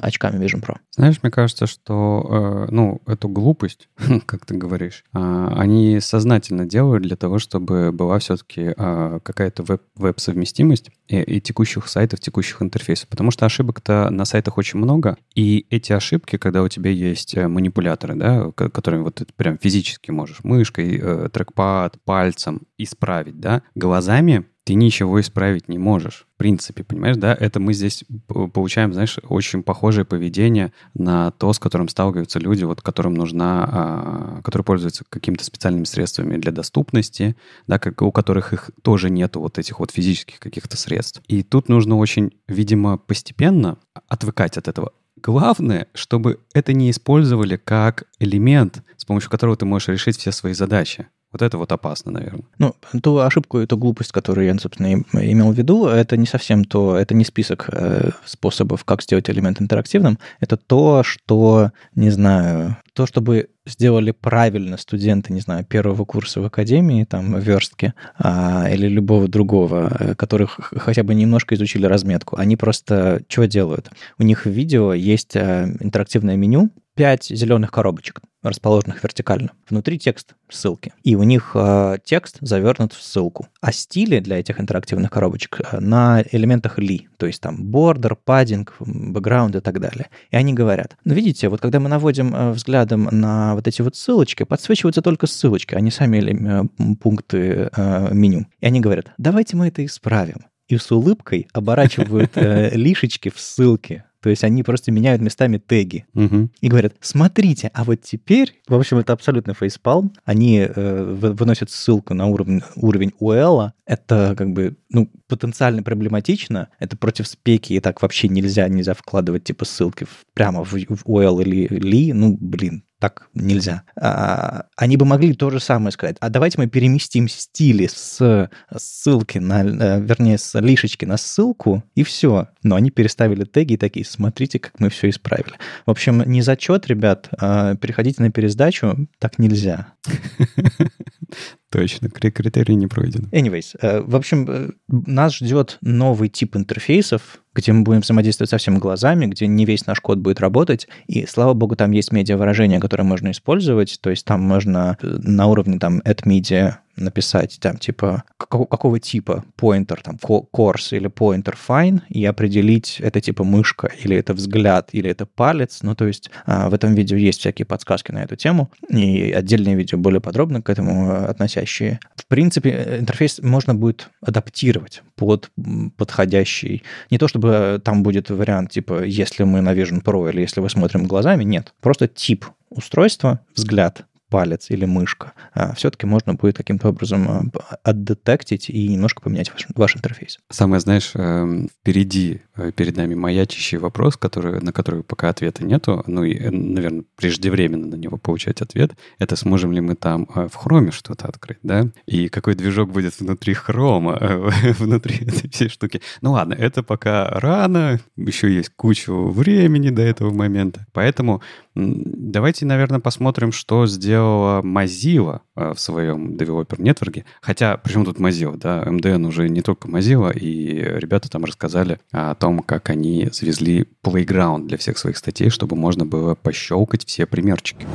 очками Vision Pro. Знаешь, мне кажется, что э, ну, эту глупость, как ты говоришь, э, они сознательно делают для того, чтобы была все-таки э, какая-то веб- веб-совместимость и, и текущих сайтов, текущих интерфейсов. Потому что ошибок-то на сайтах очень много, и эти ошибки, когда у тебя есть э, манипуляторы, да, которыми вот ты прям физически можешь мышкой, э, трекпад, пальцем исправить, да, глазами ты ничего исправить не можешь. В принципе, понимаешь, да? Это мы здесь получаем, знаешь, очень похожее поведение на то, с которым сталкиваются люди, вот которым нужна, а, которые пользуются какими-то специальными средствами для доступности, да, как, у которых их тоже нету вот этих вот физических каких-то средств. И тут нужно очень, видимо, постепенно отвыкать от этого. Главное, чтобы это не использовали как элемент, с помощью которого ты можешь решить все свои задачи. Вот это вот опасно, наверное. Ну, ту ошибку и ту глупость, которую я, собственно, имел в виду, это не совсем то, это не список э, способов, как сделать элемент интерактивным. Это то, что, не знаю, то, чтобы сделали правильно студенты, не знаю, первого курса в академии, там, в верстке, а, или любого другого, э, которых хотя бы немножко изучили разметку, они просто что делают? У них в видео есть э, интерактивное меню, пять зеленых коробочек, расположенных вертикально. Внутри текст ссылки. И у них э, текст завернут в ссылку. А стили для этих интерактивных коробочек э, на элементах ли, то есть там border, padding, background и так далее. И они говорят, ну видите, вот когда мы наводим э, взглядом на вот эти вот ссылочки, подсвечиваются только ссылочки, а не сами э, пункты э, меню. И они говорят, давайте мы это исправим и с улыбкой оборачивают э, лишечки в ссылки то есть они просто меняют местами теги. Угу. и говорят, смотрите, а вот теперь, в общем, это абсолютно фейспалм, они э, выносят ссылку на уровень, уровень UL, это как бы, ну, потенциально проблематично, это против спеки, и так вообще нельзя, нельзя вкладывать типа ссылки в, прямо в, в UL или ли, ну, блин, так нельзя. А, они бы могли то же самое сказать. А давайте мы переместим стили с ссылки на, э, вернее, с лишечки на ссылку, и все. Но они переставили теги и такие, смотрите, как мы все исправили. В общем, не зачет, ребят, а переходите на пересдачу, так нельзя. Точно, критерий не пройден. Anyways, э, в общем, э, нас ждет новый тип интерфейсов, где мы будем взаимодействовать со всеми глазами, где не весь наш код будет работать. И, слава богу, там есть медиа-выражение, которое можно использовать. То есть там можно на уровне там at media написать там типа какого, какого типа pointer, там course или pointer fine, и определить это типа мышка, или это взгляд, или это палец. Ну, то есть а, в этом видео есть всякие подсказки на эту тему, и отдельные видео более подробно к этому а, относящие. В принципе, интерфейс можно будет адаптировать под подходящий. Не то чтобы там будет вариант типа, если мы на Vision Pro или если вы смотрим глазами, нет. Просто тип устройства, взгляд, палец или мышка, а все-таки можно будет каким-то образом а, отдетектить и немножко поменять ваш, ваш интерфейс. Самое, знаешь, эм, впереди, э, перед нами маячащий вопрос, который, на который пока ответа нету, ну и, э, наверное, преждевременно на него получать ответ, это сможем ли мы там э, в хроме что-то открыть, да? И какой движок будет внутри хрома, внутри этой всей штуки. Ну ладно, это пока рано, еще есть кучу времени до этого момента. Поэтому давайте, наверное, посмотрим, что сделал сделала Mozilla э, в своем Developer Network. Хотя, причем тут Mozilla, да, MDN уже не только Mozilla, и ребята там рассказали о том, как они завезли Playground для всех своих статей, чтобы можно было пощелкать все примерчики.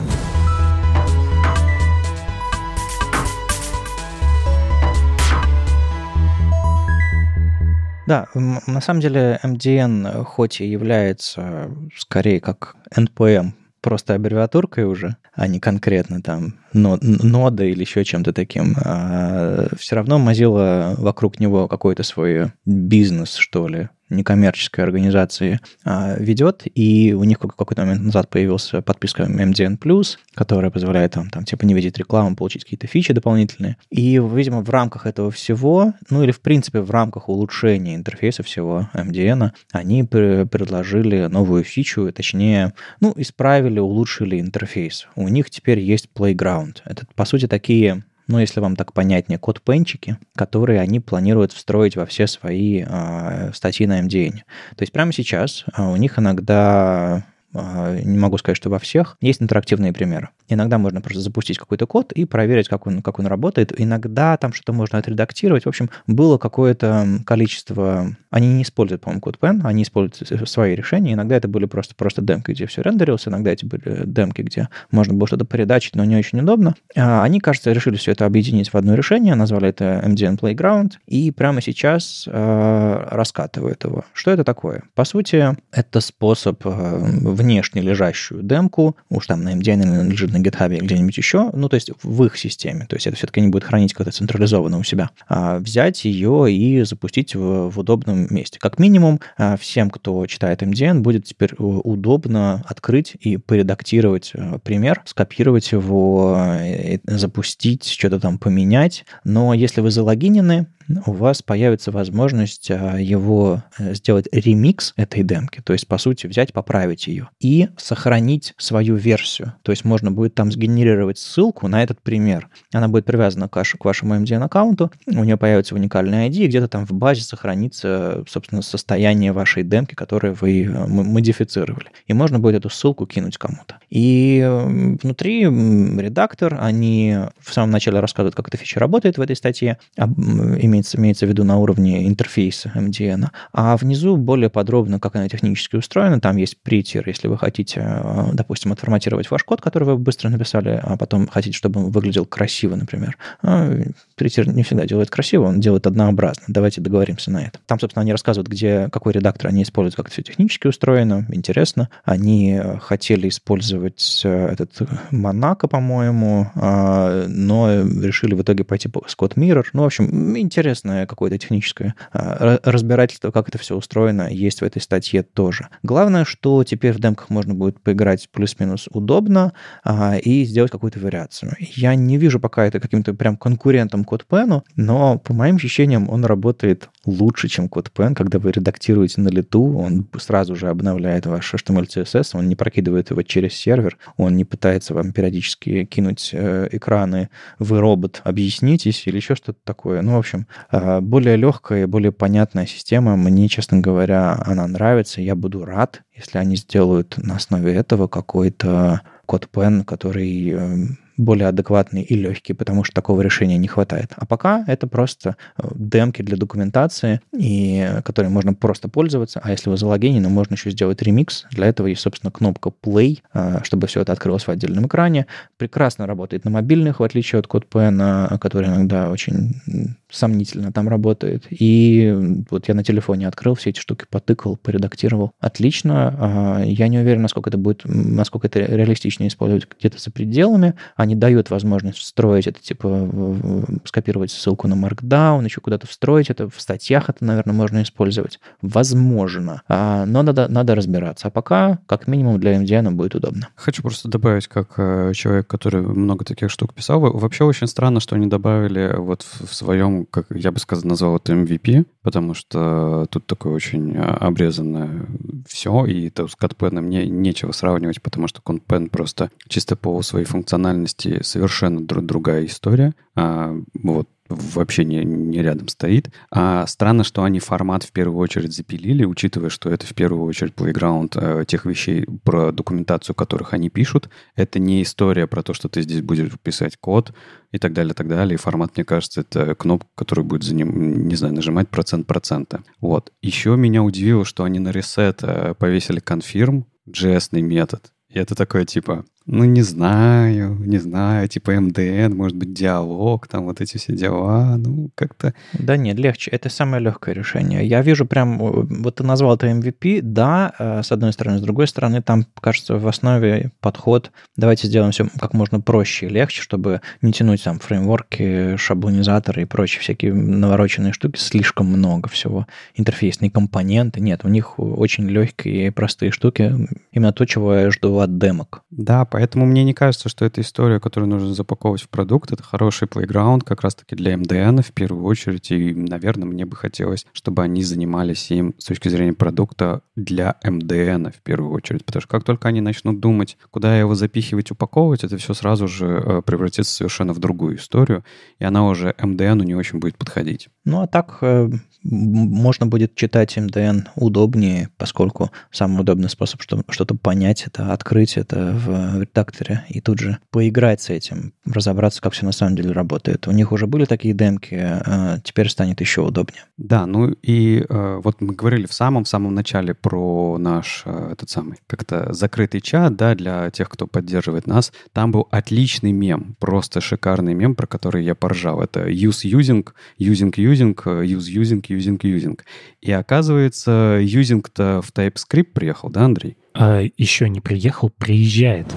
Да, на самом деле MDN хоть и является скорее как NPM просто аббревиатуркой уже, а не конкретно там нода или еще чем-то таким. А все равно Mozilla вокруг него какой-то свой бизнес, что ли, некоммерческой организации а, ведет, и у них какой-то момент назад появился подписка MDN+, которая позволяет вам там, типа, не видеть рекламу, получить какие-то фичи дополнительные. И, видимо, в рамках этого всего, ну или, в принципе, в рамках улучшения интерфейса всего MDN, они предложили новую фичу, точнее, ну, исправили, улучшили интерфейс. У них теперь есть Playground. Это, по сути, такие но если вам так понятнее, код-пенчики, которые они планируют встроить во все свои э, статьи на MDN. То есть прямо сейчас э, у них иногда а, не могу сказать, что во всех, есть интерактивные примеры. Иногда можно просто запустить какой-то код и проверить, как он, как он работает. Иногда там что-то можно отредактировать. В общем, было какое-то количество... Они не используют, по-моему, CodePen, они используют свои решения. Иногда это были просто, просто демки, где все рендерилось, иногда эти были демки, где можно было что-то передачить, но не очень удобно. А они, кажется, решили все это объединить в одно решение, назвали это MDN Playground, и прямо сейчас э, раскатывают его. Что это такое? По сути, это способ э, внешне лежащую демку, уж там на MDN или лежит на GitHub или где-нибудь еще, ну, то есть в их системе, то есть это все-таки не будет хранить как-то централизованно у себя, а взять ее и запустить в, в удобном месте. Как минимум, а, всем, кто читает MDN, будет теперь удобно открыть и поредактировать э, пример, скопировать его, э, запустить, что-то там поменять. Но если вы залогинены, у вас появится возможность а, его э, сделать ремикс этой демки, то есть, по сути, взять, поправить ее и сохранить свою версию. То есть можно будет там сгенерировать ссылку на этот пример. Она будет привязана к, вашему MDN-аккаунту, у нее появится уникальный ID, и где-то там в базе сохранится, собственно, состояние вашей демки, которое вы э, модифицировали. И можно будет эту ссылку кинуть кому-то. И внутри редактор, они в самом начале рассказывают, как эта фича работает в этой статье, имеет имеется, имеется в виду на уровне интерфейса MDN, а внизу более подробно, как она технически устроена. Там есть притер, если вы хотите, э, допустим, отформатировать ваш код, который вы быстро написали, а потом хотите, чтобы он выглядел красиво, например. А, притер не всегда делает красиво, он делает однообразно. Давайте договоримся на это. Там, собственно, они рассказывают, где, какой редактор они используют, как это все технически устроено, интересно. Они хотели использовать э, этот Monaco, по-моему, а, но решили в итоге пойти с код Mirror. Ну, в общем, интересно интересное какое-то техническое а, разбирательство, как это все устроено, есть в этой статье тоже. Главное, что теперь в демках можно будет поиграть плюс-минус удобно а, и сделать какую-то вариацию. Я не вижу пока это каким-то прям конкурентом CodePen, но по моим ощущениям он работает лучше, чем CodePen. Когда вы редактируете на лету, он сразу же обновляет ваш HTML, CSS, он не прокидывает его через сервер, он не пытается вам периодически кинуть э, экраны «Вы робот, объяснитесь» или еще что-то такое. Ну, в общем, более легкая, более понятная система. Мне, честно говоря, она нравится. Я буду рад, если они сделают на основе этого какой-то код пен, который эм, более адекватный и легкий, потому что такого решения не хватает. А пока это просто э, демки для документации, и, которые можно просто пользоваться, а если вы залогинены, можно еще сделать ремикс. Для этого есть, собственно, кнопка Play, э, чтобы все это открылось в отдельном экране. Прекрасно работает на мобильных, в отличие от CodePen, который иногда очень сомнительно там работает. И вот я на телефоне открыл все эти штуки, потыкал, поредактировал. Отлично. А, я не уверен, насколько это будет, насколько это реалистично использовать где-то за пределами. Они дают возможность встроить это, типа, скопировать ссылку на Markdown, еще куда-то встроить это. В статьях это, наверное, можно использовать. Возможно. А, но надо, надо разбираться. А пока, как минимум, для MDN будет удобно. Хочу просто добавить, как э, человек, который много таких штук писал. Вообще очень странно, что они добавили вот в своем как я бы сказал, назвал это MVP, потому что тут такое очень а, обрезанное все, и это с CatPen мне нечего сравнивать, потому что ConPen просто чисто по своей функциональности совершенно друг другая история. А, вот вообще не, не рядом стоит. А странно, что они формат в первую очередь запилили, учитывая, что это в первую очередь плейграунд э, тех вещей, про документацию которых они пишут. Это не история про то, что ты здесь будешь писать код и так далее, так далее. И формат, мне кажется, это кнопка, которую будет за ним, не знаю, нажимать процент процента. Вот. Еще меня удивило, что они на ресет э, повесили confirm, JS метод. И это такое типа, ну, не знаю, не знаю, типа МДН, может быть, диалог, там вот эти все дела, ну, как-то... Да нет, легче, это самое легкое решение. Я вижу прям, вот ты назвал это MVP, да, э, с одной стороны, с другой стороны, там, кажется, в основе подход, давайте сделаем все как можно проще и легче, чтобы не тянуть там фреймворки, шаблонизаторы и прочие всякие навороченные штуки, слишком много всего, интерфейсные компоненты, нет, у них очень легкие и простые штуки, именно то, чего я жду от демок. Да, Поэтому мне не кажется, что это история, которую нужно запаковывать в продукт. Это хороший плейграунд как раз-таки для MDN в первую очередь. И, наверное, мне бы хотелось, чтобы они занимались им с точки зрения продукта для MDN в первую очередь. Потому что как только они начнут думать, куда его запихивать, упаковывать, это все сразу же э, превратится совершенно в другую историю. И она уже MDN не очень будет подходить. Ну, а так э, можно будет читать MDN удобнее, поскольку самый удобный способ что-то понять, это открыть это в редакторе и тут же поиграть с этим, разобраться, как все на самом деле работает. У них уже были такие демки, а теперь станет еще удобнее. Да, ну и э, вот мы говорили в самом-самом начале про наш э, этот самый как-то закрытый чат, да, для тех, кто поддерживает нас. Там был отличный мем, просто шикарный мем, про который я поржал. Это use using, using using, use using using. И оказывается, using-то в TypeScript приехал, да, Андрей? А, еще не приехал, приезжает.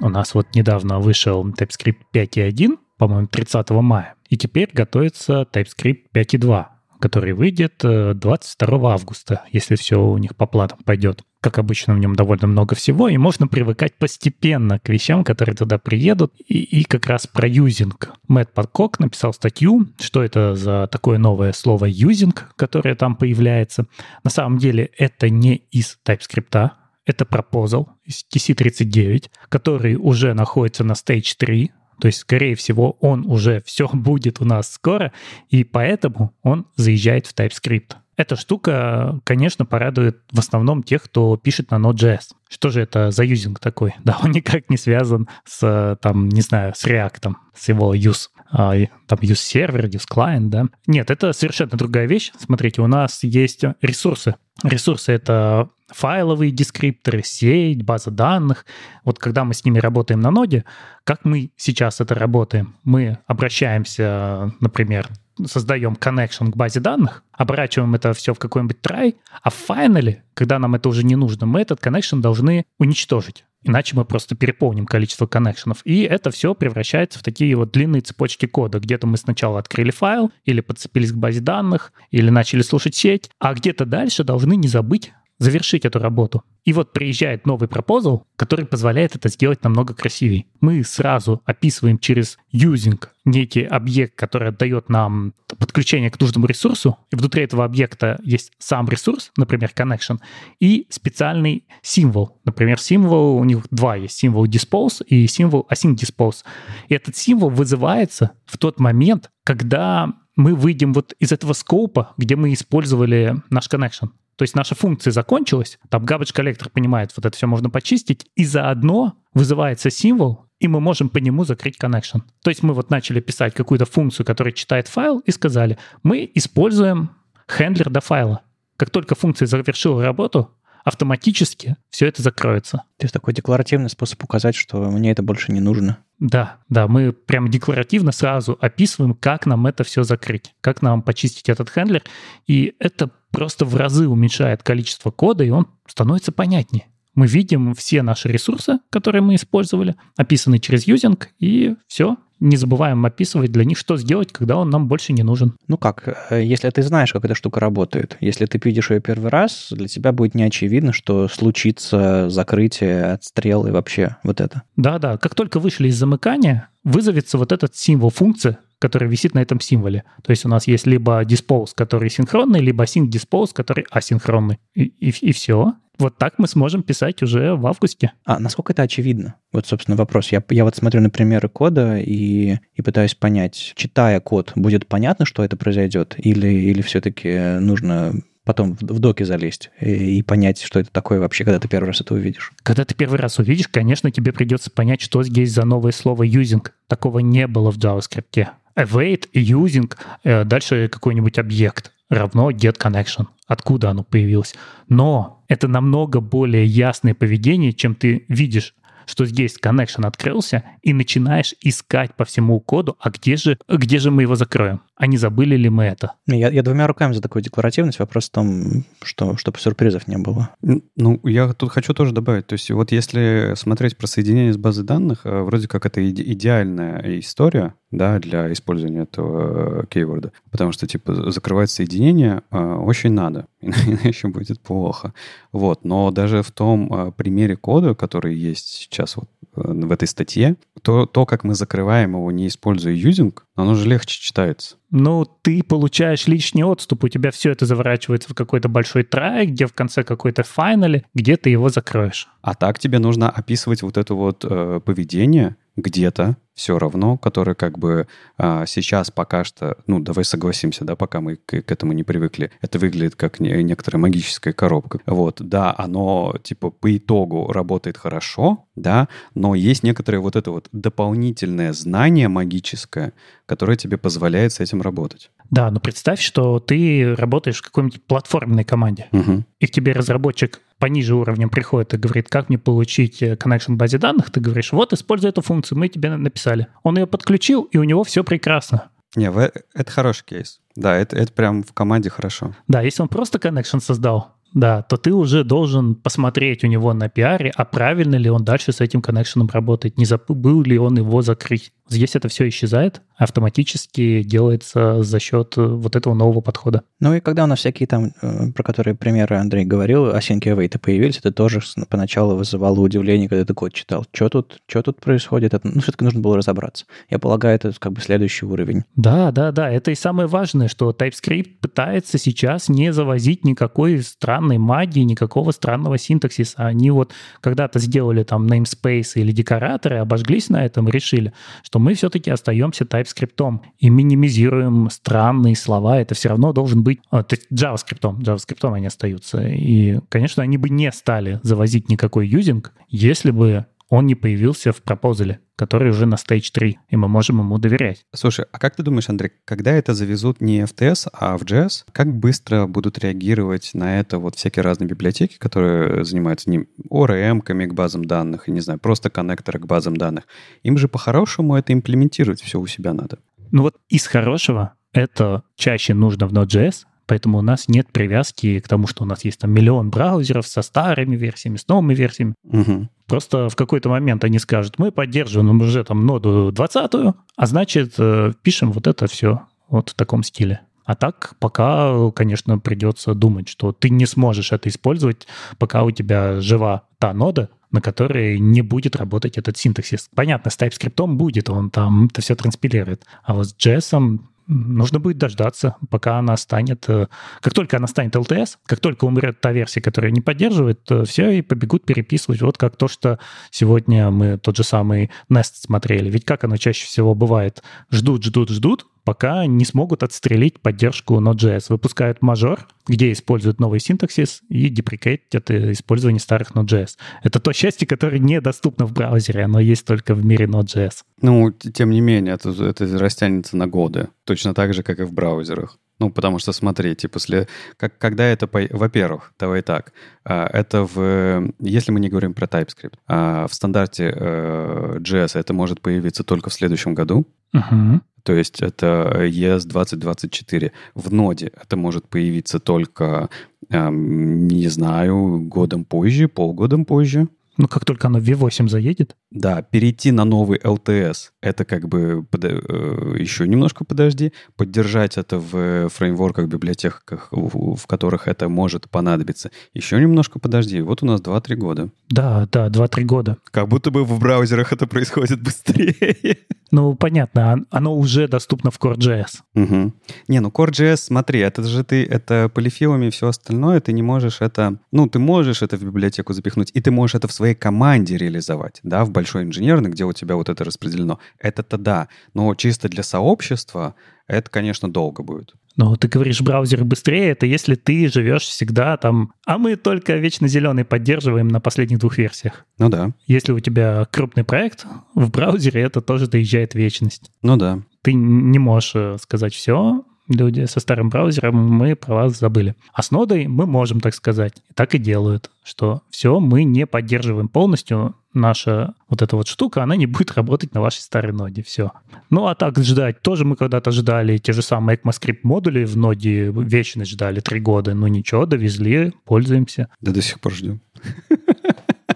У нас вот недавно вышел TypeScript 5.1, по-моему, 30 мая. И теперь готовится TypeScript 5.2, который выйдет 22 э, августа, если все у них по планам пойдет. Как обычно, в нем довольно много всего, и можно привыкать постепенно к вещам, которые туда приедут. И, и как раз про юзинг. Мэтт Подкок написал статью, что это за такое новое слово юзинг, которое там появляется. На самом деле это не из TypeScript, это пропозал из TC39, который уже находится на Stage 3, то есть, скорее всего, он уже все будет у нас скоро, и поэтому он заезжает в TypeScript. Эта штука, конечно, порадует в основном тех, кто пишет на Node.js. Что же это за юзинг такой? Да, он никак не связан с, там, не знаю, с React, с его use. А, там use сервер, use client, да. Нет, это совершенно другая вещь. Смотрите, у нас есть ресурсы. Ресурсы — это файловые дескрипторы, сеть, база данных. Вот когда мы с ними работаем на ноде, как мы сейчас это работаем? Мы обращаемся, например, создаем connection к базе данных, оборачиваем это все в какой-нибудь try, а в финале, когда нам это уже не нужно, мы этот connection должны уничтожить. Иначе мы просто переполним количество коннекшенов. И это все превращается в такие вот длинные цепочки кода. Где-то мы сначала открыли файл, или подцепились к базе данных, или начали слушать сеть, а где-то дальше должны не забыть завершить эту работу. И вот приезжает новый пропозал, который позволяет это сделать намного красивее. Мы сразу описываем через using некий объект, который отдает нам подключение к нужному ресурсу, и внутри этого объекта есть сам ресурс, например, connection, и специальный символ. Например, символ, у них два есть, символ dispose и символ async dispose. И этот символ вызывается в тот момент, когда мы выйдем вот из этого скопа, где мы использовали наш connection. То есть наша функция закончилась, там garbage коллектор понимает, вот это все можно почистить, и заодно вызывается символ, и мы можем по нему закрыть connection. То есть мы вот начали писать какую-то функцию, которая читает файл, и сказали, мы используем хендлер до файла. Как только функция завершила работу, автоматически все это закроется. То есть такой декларативный способ указать, что мне это больше не нужно. Да, да, мы прямо декларативно сразу описываем, как нам это все закрыть, как нам почистить этот хендлер, и это просто в разы уменьшает количество кода, и он становится понятнее. Мы видим все наши ресурсы, которые мы использовали, описаны через юзинг, и все, не забываем описывать для них, что сделать, когда он нам больше не нужен. Ну как, э, если ты знаешь, как эта штука работает, если ты видишь ее первый раз, для тебя будет не очевидно, что случится закрытие, отстрел и вообще вот это. Да-да, как только вышли из замыкания, вызовется вот этот символ функции, который висит на этом символе. То есть у нас есть либо dispose, который синхронный, либо async dispose, который асинхронный. И, и, и все вот так мы сможем писать уже в августе. А насколько это очевидно? Вот, собственно, вопрос. Я, я вот смотрю на примеры кода и, и пытаюсь понять, читая код, будет понятно, что это произойдет? Или, или все-таки нужно потом в, в доке залезть и, и понять, что это такое вообще, когда ты первый раз это увидишь? Когда ты первый раз увидишь, конечно, тебе придется понять, что здесь за новое слово using. Такого не было в JavaScript. Await, using, э, дальше какой-нибудь объект равно get connection. Откуда оно появилось? Но это намного более ясное поведение, чем ты видишь что здесь connection открылся, и начинаешь искать по всему коду, а где же, где же мы его закроем? А не забыли ли мы это? Я, я двумя руками за такую декларативность. Вопрос в том, что, чтобы сюрпризов не было. Ну, я тут хочу тоже добавить. То есть вот если смотреть про соединение с базой данных, э, вроде как это иде- идеальная история, да, для использования этого э, кейворда. Потому что, типа, закрывать соединение э, очень надо, иначе будет плохо. Вот. Но даже в том э, примере кода, который есть сейчас вот э, в этой статье, то, то, как мы закрываем его, не используя юзинг, оно же легче читается. Ну, ты получаешь лишний отступ, у тебя все это заворачивается в какой-то большой трай, где в конце какой-то файнале, где ты его закроешь. А так тебе нужно описывать вот это вот э, поведение где-то все равно, которое как бы а, сейчас пока что, ну, давай согласимся, да, пока мы к, к этому не привыкли, это выглядит как не, некоторая магическая коробка. Вот, да, оно типа по итогу работает хорошо, да, но есть некоторое вот это вот дополнительное знание магическое, которое тебе позволяет с этим работать. Да, но представь, что ты работаешь в какой-нибудь платформенной команде, Угу. и к тебе разработчик пониже уровнем приходит и говорит, как мне получить э, connection базе данных, ты говоришь, вот, используй эту функцию, мы тебе написали. Он ее подключил, и у него все прекрасно. Не, в- это хороший кейс. Да, это, это прям в команде хорошо. Да, если он просто connection создал, да, то ты уже должен посмотреть у него на пиаре, а правильно ли он дальше с этим коннекшеном работает, не забыл ли он его закрыть. Здесь это все исчезает, автоматически делается за счет э, вот этого нового подхода. Ну и когда у нас всякие там, э, про которые примеры Андрей говорил, async await появились, это тоже поначалу вызывало удивление, когда ты код читал. Что тут, что тут происходит? Это, ну, все-таки нужно было разобраться. Я полагаю, это как бы следующий уровень. Да, да, да, это и самое важное, что TypeScript пытается сейчас не завозить никакой странной магии, никакого странного синтаксиса. Они вот когда-то сделали там namespace или декораторы, обожглись на этом и решили, что мы все-таки остаемся TypeScript и минимизируем странные слова. Это все равно должен быть... а, то есть JavaScript. JavaScript они остаются. И, конечно, они бы не стали завозить никакой юзинг, если бы он не появился в пропозале, который уже на Stage 3, и мы можем ему доверять. Слушай, а как ты думаешь, Андрей, когда это завезут не в TS, а в JS, как быстро будут реагировать на это вот всякие разные библиотеки, которые занимаются не ORM-ками к базам данных, и не знаю, просто коннекторы к базам данных? Им же по-хорошему это имплементировать все у себя надо. Ну вот из хорошего это чаще нужно в Node.js, поэтому у нас нет привязки к тому, что у нас есть там миллион браузеров со старыми версиями, с новыми версиями. Угу. Просто в какой-то момент они скажут, мы поддерживаем уже там ноду 20 а значит, э, пишем вот это все вот в таком стиле. А так пока, конечно, придется думать, что ты не сможешь это использовать, пока у тебя жива та нода, на которой не будет работать этот синтаксис. Понятно, с TypeScript будет, он там это все транспилирует. А вот с JS нужно будет дождаться, пока она станет... э, Как только она станет LTS, как только умрет та версия, которая не поддерживает, то все и побегут переписывать. Вот как то, что сегодня мы тот же самый Nest смотрели. Ведь как оно чаще всего бывает? Ждут, ждут, ждут, пока не смогут отстрелить поддержку Node.js. Выпускают мажор, где используют новый синтаксис и деприкейтят использование старых Node.js. Это то счастье, которое недоступно в браузере, оно есть только в мире Node.js. Ну, тем не менее, это, это растянется на годы. Точно так же, как и в браузерах. Ну, потому что, смотри, типа, сли- как, когда это... по- Во-первых, давай так. а, Это в... Если мы не говорим про TypeScript, а, в стандарте э, JS это может появиться только в следующем году. Мгм. То есть это ES 2024. В ноде это может появиться только, не знаю, годом позже, полгодом позже. Ну, как только оно в V8 заедет, Да, перейти на новый LTS, это как бы подо- э, еще немножко подожди. Поддержать это в фреймворках, библиотеках, в, в которых это может понадобиться, еще немножко подожди. Вот у нас 2-3 года. да, да, 2-3 года. Как будто бы в браузерах это происходит быстрее. Ну, понятно, он- оно уже доступно в Core.js. Мгм. Не, ну Core.js, смотри, это же ты, это полифилами и все остальное, ты не можешь это, ну, ты можешь это в библиотеку запихнуть, и ты можешь это в своей команде реализовать, да, в большой инженерной, где у тебя вот это распределено. Это-то да, но чисто для сообщества это, конечно, долго будет. Но ты говоришь, браузеры быстрее, это если ты живешь всегда там, а мы только вечно зеленый поддерживаем на последних двух версиях. Ну да, Если у тебя крупный проект, в браузере это тоже доезжает вечность. ну да. Ты не можешь э, сказать все, люди со старым браузером, мы про вас забыли. А с нодой мы можем так сказать. Так и делают, что все, мы не поддерживаем полностью наша вот эта вот штука, она не будет работать на вашей старой ноде. Все. Ну, а так ждать. Тоже мы когда-то ждали те же самые ECMAScript модули в ноде вечность ждали три года. Ну, ничего, довезли, пользуемся. Да до сих пор ждем.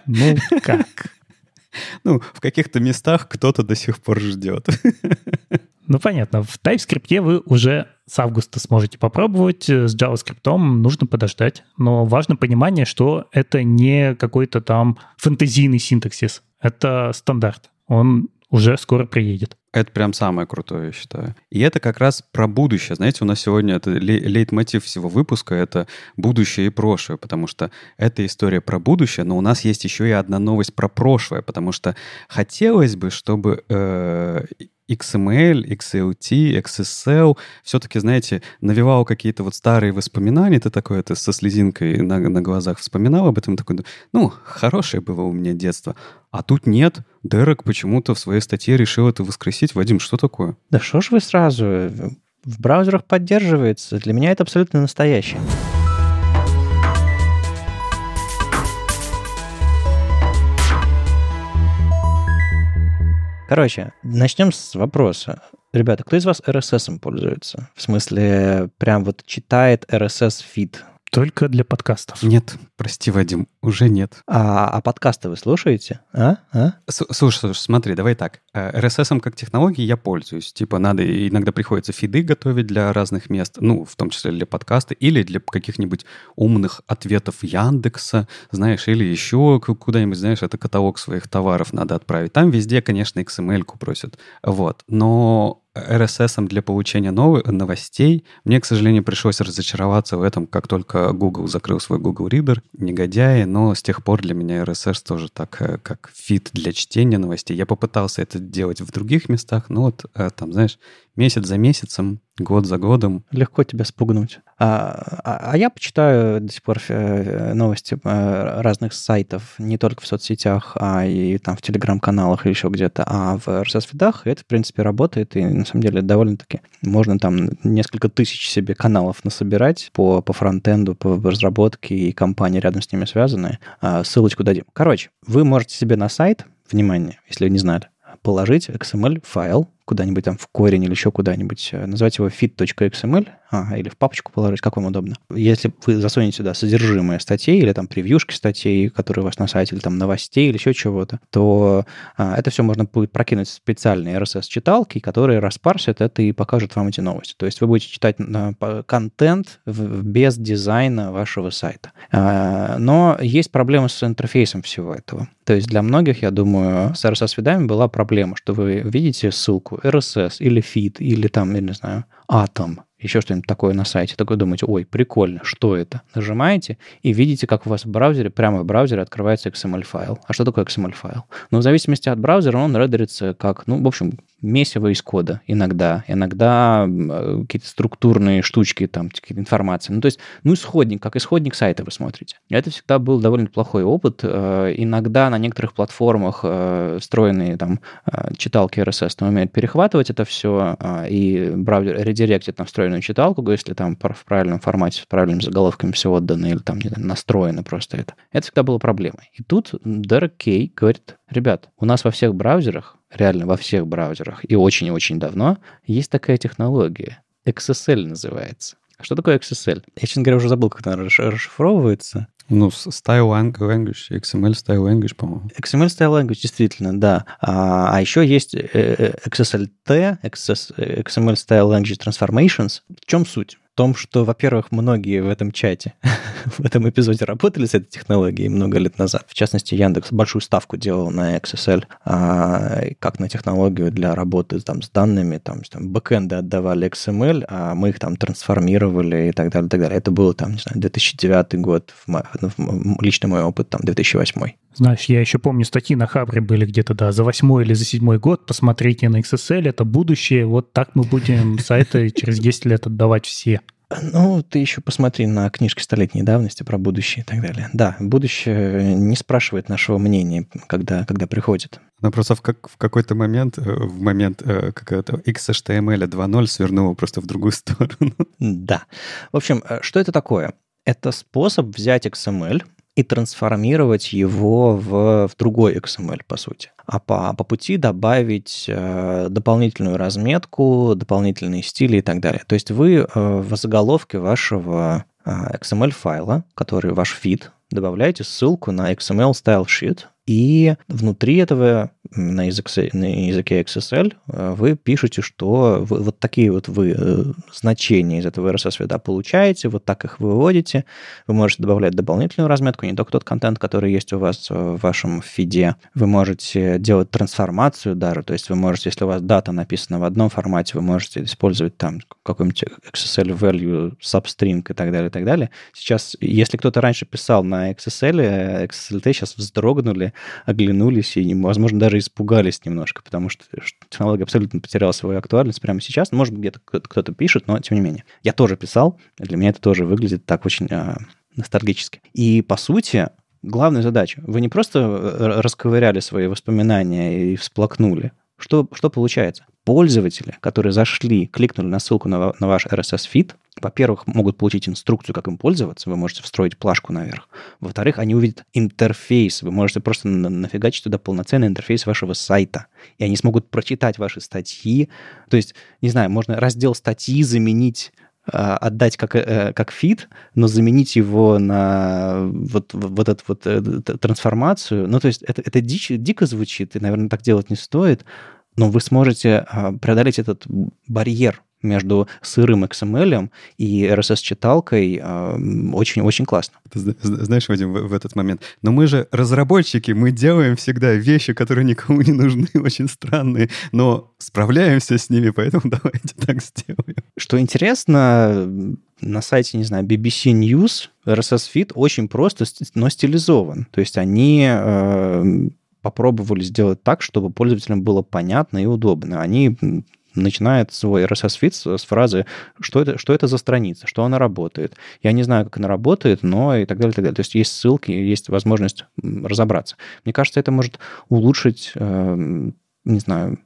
Ну, как? Ну, в каких-то местах кто-то до сих пор ждет. Ну, понятно. В TypeScript вы уже с августа сможете попробовать. С JavaScript нужно подождать. Но важно понимание, что это не какой-то там фэнтезийный синтаксис. Это стандарт. Он уже скоро приедет. Это прям самое крутое, я считаю. И это как раз про будущее. Знаете, у нас сегодня это лейтмотив всего выпуска — это будущее и прошлое, потому что это история про будущее, но у нас есть еще и одна новость про прошлое, потому что хотелось бы, чтобы э, XML, XLT, XSL все-таки, знаете, навевал какие-то вот старые воспоминания. Ты такой это со слезинкой на, на глазах вспоминал об этом. Такой, ну, хорошее было у меня детство. А тут нет. Дерек почему-то в своей статье решил это воскресить. Вадим, что такое? Да что ж вы сразу? В браузерах поддерживается. Для меня это абсолютно настоящее. Короче, начнем с вопроса. Ребята, кто из вас RSS пользуется? В смысле, прям вот читает RSS-фид? Только для подкастов. Нет, прости, Вадим, уже нет. А, а подкасты вы слушаете? А? А? Слушай, слушай, смотри, давай так. RSS э, как технологией я пользуюсь. Типа надо, иногда приходится фиды готовить для разных мест, ну, в том числе для подкаста, или для каких-нибудь умных ответов Яндекса, знаешь, или еще куда-нибудь, знаешь, это каталог своих товаров надо отправить. Там везде, конечно, XML-ку просят. Вот. Но RSS для получения новых новостей. Мне, к сожалению, пришлось разочароваться в этом, как только Google закрыл свой Google Reader. Негодяи, но с тех пор для меня RSS тоже так, э, как фит для чтения новостей. Я попытался это делать в других местах, но вот э, там, знаешь, месяц за месяцем, год за годом. Легко тебя спугнуть. А, а, а я почитаю до сих пор э, новости э, разных сайтов, не только в соцсетях, а и там в телеграм-каналах или еще где-то, а в RSS-фидах. Это, в принципе, работает, и на самом деле довольно-таки можно там несколько тысяч себе каналов насобирать по, по фронтенду, по разработке и компании рядом с ними связанные. А, ссылочку дадим. Короче, вы можете себе на сайт, внимание, если не знали, положить XML-файл, куда-нибудь там в корень или еще куда-нибудь, э, назвать его fit.xml, а, или в папочку положить, как вам удобно. Если вы засунете сюда содержимое статей или там превьюшки статей, которые у вас на сайте, или там новостей, или еще чего-то, то а, это все можно будет прокинуть в специальные RSS-читалки, которые распарсят это и покажут вам эти новости. То есть вы будете читать а, контент без дизайна вашего сайта. А, но есть проблемы с интерфейсом всего этого. То есть для многих, я думаю, с RSS-фидами была проблема, что вы видите ссылку RSS или feed, или там, я не знаю, Atom, еще что-нибудь такое на сайте, такой думаете, ой, прикольно, что это? Нажимаете и видите, как у вас в браузере, прямо в браузере открывается XML-файл. А что такое XML-файл? Ну, в зависимости от браузера он рендерится как, ну, в общем, месиво из кода иногда, иногда э, какие-то структурные штучки, там, какие-то информации. Ну, то есть, ну, исходник, как исходник сайта вы смотрите. Это всегда был довольно плохой опыт. Э, иногда на некоторых платформах э, встроенные там читалки RSS там умеют перехватывать это все, и браузер редиректит там встроенную читалку, если там в правильном формате, с правильными заголовками все отдано или там не настроено просто это. Это всегда было проблемой. И тут Дерек Кей говорит, ребят, у нас во всех браузерах реально во всех браузерах и очень-очень давно, есть такая технология. XSL называется. А что такое XSL? Я, честно говоря, уже забыл, как она расшифровывается. Ну, Style Language, XML Style Language, по-моему. XML Style Language, действительно, да. А, а еще есть э, э, XSLT, XML Style Language Transformations. В чем суть? Том, что, во-первых, многие в этом чате, в этом эпизоде работали с этой технологией много лет назад. В частности, Яндекс большую ставку делал на XSL, а, как на технологию для работы там, с данными. Там, там бэкэнды отдавали XML, а мы их там трансформировали и так далее, и так далее. Это было там, не знаю, 2009 год, в ну, лично мой опыт, там, 2008. Знаешь, я еще помню, статьи на Хабре были где-то, да, за восьмой или за седьмой год. Посмотрите на XSL, это будущее. Вот так мы будем сайты через 10 лет отдавать все. Ну, ты еще посмотри на книжки столетней давности про будущее и так далее. Да, будущее не спрашивает нашего мнения, когда, когда приходит. Она просто в, как, в какой-то момент, э, в момент э, какого-то XHTML 2.0 свернула просто в другую сторону. Да. В общем, э, что это такое? Это способ взять XML и трансформировать его в, в другой XML, по сути. А по, по пути добавить э, дополнительную разметку, дополнительные стили и так далее. То есть вы э, в заголовке вашего э, XML-файла, который ваш фид, добавляете ссылку на XML style sheet, и внутри этого на языке, на языке XSL э, вы пишете, что вы, вот такие вот вы э, значения из этого RSS-вида получаете, вот так их выводите. Вы можете добавлять дополнительную разметку, не только тот контент, который есть у вас в вашем фиде. Вы можете делать трансформацию даже, то есть вы можете, если у вас дата написана в одном формате, вы можете использовать там какой-нибудь XSL value, substring и так далее, и так далее. Сейчас, если кто-то раньше писал на XSL, XSLT сейчас вздрогнули, оглянулись и, возможно, даже испугались немножко, потому что технология абсолютно потеряла свою актуальность прямо сейчас. Может быть, где-то кто-то пишет, но тем не менее. Я тоже писал, для меня это тоже выглядит так очень э, ностальгически. И, по сути, главная задача. Вы не просто э, расковыряли свои воспоминания и всплакнули. Что, что получается? Пользователи, которые зашли, кликнули на ссылку на, на ваш RSS-фид, во-первых, могут получить инструкцию, как им пользоваться, вы можете встроить плашку наверх. Во-вторых, они увидят интерфейс, вы можете просто нафигачить туда полноценный интерфейс вашего сайта, и они смогут прочитать ваши статьи. То есть, не знаю, можно раздел статьи заменить а, отдать как, э, как фид, но заменить его на вот, вот эту вот э, трансформацию. Ну, то есть это, это дичь, дико звучит, и, наверное, так делать не стоит, но вы сможете а, преодолеть этот барьер между сырым XML и RSS-читалкой очень-очень классно. Ты знаешь, Вадим, в, в этот момент, но мы же разработчики, мы делаем всегда вещи, которые никому не нужны, очень странные, но справляемся с ними, поэтому давайте так сделаем. Что интересно, на сайте, не знаю, BBC News RSS Feed очень просто, но стилизован. То есть они э, попробовали сделать так, чтобы пользователям было понятно и удобно. Они начинает свой RSS-фид с фразы, что это, что это за страница, что она работает. Я не знаю, как она работает, но и так далее, и так далее. То есть есть ссылки, есть возможность разобраться. Мне кажется, это может улучшить, э, не знаю,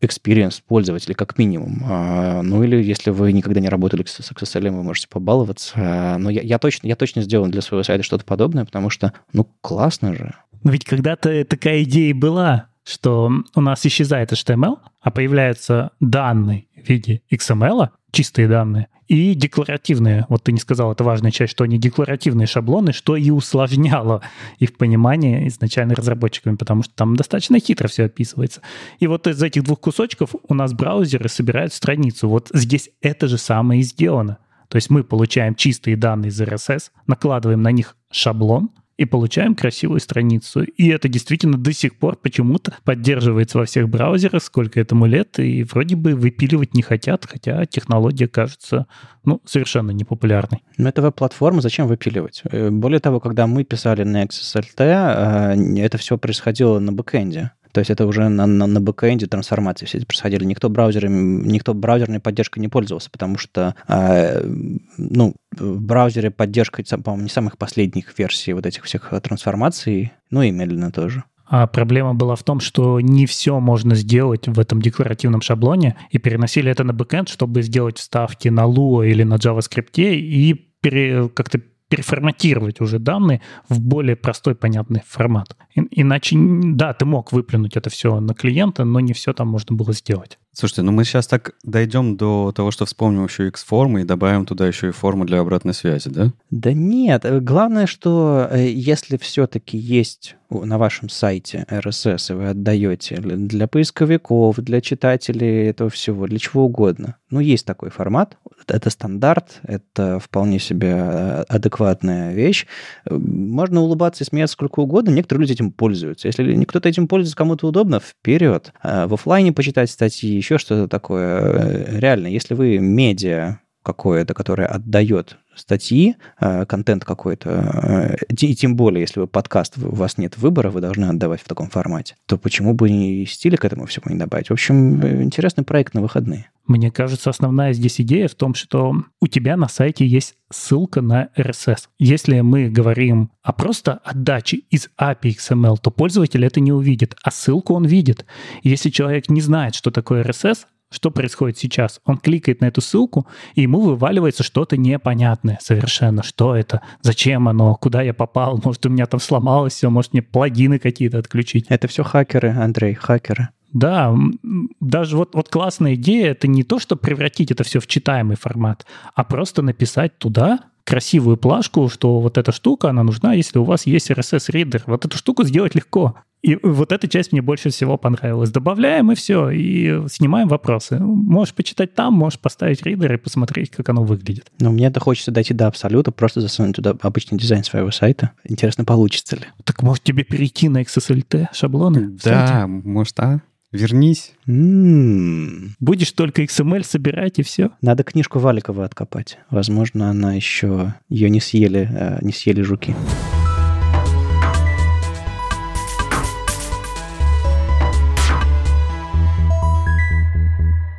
experience пользователя как минимум. А, ну или если вы никогда не работали с XSL, вы можете побаловаться. А, но я, я, точно, я точно сделаю для своего сайта что-то подобное, потому что, ну, классно же. Но ведь когда-то такая идея была что у нас исчезает HTML, а появляются данные в виде XML, чистые данные, и декларативные. Вот ты не сказал, это важная часть, что они декларативные шаблоны, что и усложняло их понимание изначально разработчиками, потому что там достаточно хитро все описывается. И вот из этих двух кусочков у нас браузеры собирают страницу. Вот здесь это же самое и сделано. То есть мы получаем чистые данные из RSS, накладываем на них шаблон — и получаем красивую страницу. И это действительно до сих пор почему-то поддерживается во всех браузерах, сколько этому лет, и вроде бы выпиливать не хотят, хотя технология кажется ну, совершенно непопулярной. Но это веб-платформа, зачем выпиливать? Э, более того, когда мы писали на XSLT, э, это все происходило на бэкэнде. То есть это уже на, на, на бэкэнде трансформации все эти происходили. Никто браузером, никто браузерной поддержкой не пользовался, потому что э, ну, в браузере поддержка, по-моему, не самых последних версий вот этих всех трансформаций, ну и медленно тоже. А проблема была в том, что не все можно сделать в этом декларативном шаблоне, и переносили это на бэкэнд, чтобы сделать вставки на Lua или на JavaScript, и пере, как-то переформатировать уже данные в более простой, понятный формат. И, иначе, да, ты мог выплюнуть это все на клиента, но не все там можно было сделать. Слушайте, ну мы сейчас так дойдем до того, что вспомним еще X-формы и добавим туда еще и форму для обратной связи, да? Да нет. Главное, что э, если все-таки есть на вашем сайте RSS, и вы отдаете для поисковиков, для читателей этого всего, для чего угодно. Ну, есть такой формат. Это стандарт, это вполне себе э, адекватная вещь. Можно улыбаться и смеяться сколько угодно. Некоторые люди этим пользуются. Если кто-то этим пользуется, кому-то удобно, вперед. В офлайне почитать статьи, еще что-то такое. Реально, если вы медиа какое-то, которое отдает статьи, э, контент какой-то, э, и тем более, если вы подкаст, у вас нет выбора, вы должны отдавать в таком формате, то почему бы и стили к этому всему не добавить? В общем, э, интересный проект на выходные. Мне кажется, основная здесь идея в том, что у тебя на сайте есть ссылка на RSS. Если мы говорим о просто отдаче из API XML, то пользователь это не увидит, а ссылку он видит. Если человек не знает, что такое RSS, что происходит сейчас? Он кликает на эту ссылку, и ему вываливается что-то непонятное совершенно. Что это? Зачем оно? Куда я попал? Может, у меня там сломалось все? Может, мне плагины какие-то отключить? Это все хакеры, Андрей, хакеры. Да, даже вот, вот классная идея — это не то, что превратить это все в читаемый формат, а просто написать туда красивую плашку, что вот эта штука, она нужна, если у вас есть RSS-ридер. Вот эту штуку сделать легко. И вот эта часть мне больше всего понравилась. Добавляем и все, и снимаем вопросы. Можешь почитать там, можешь поставить ридер и посмотреть, как оно выглядит. Но мне это хочется дойти до абсолюта, просто засунуть туда обычный дизайн своего сайта. Интересно, получится ли? Так может тебе перейти на XSLT шаблоны? Да, может, а? Вернись. М-м. Будешь только XML собирать и все. Надо книжку Валикова откопать. Возможно, она еще... Ее не съели, э, не съели жуки.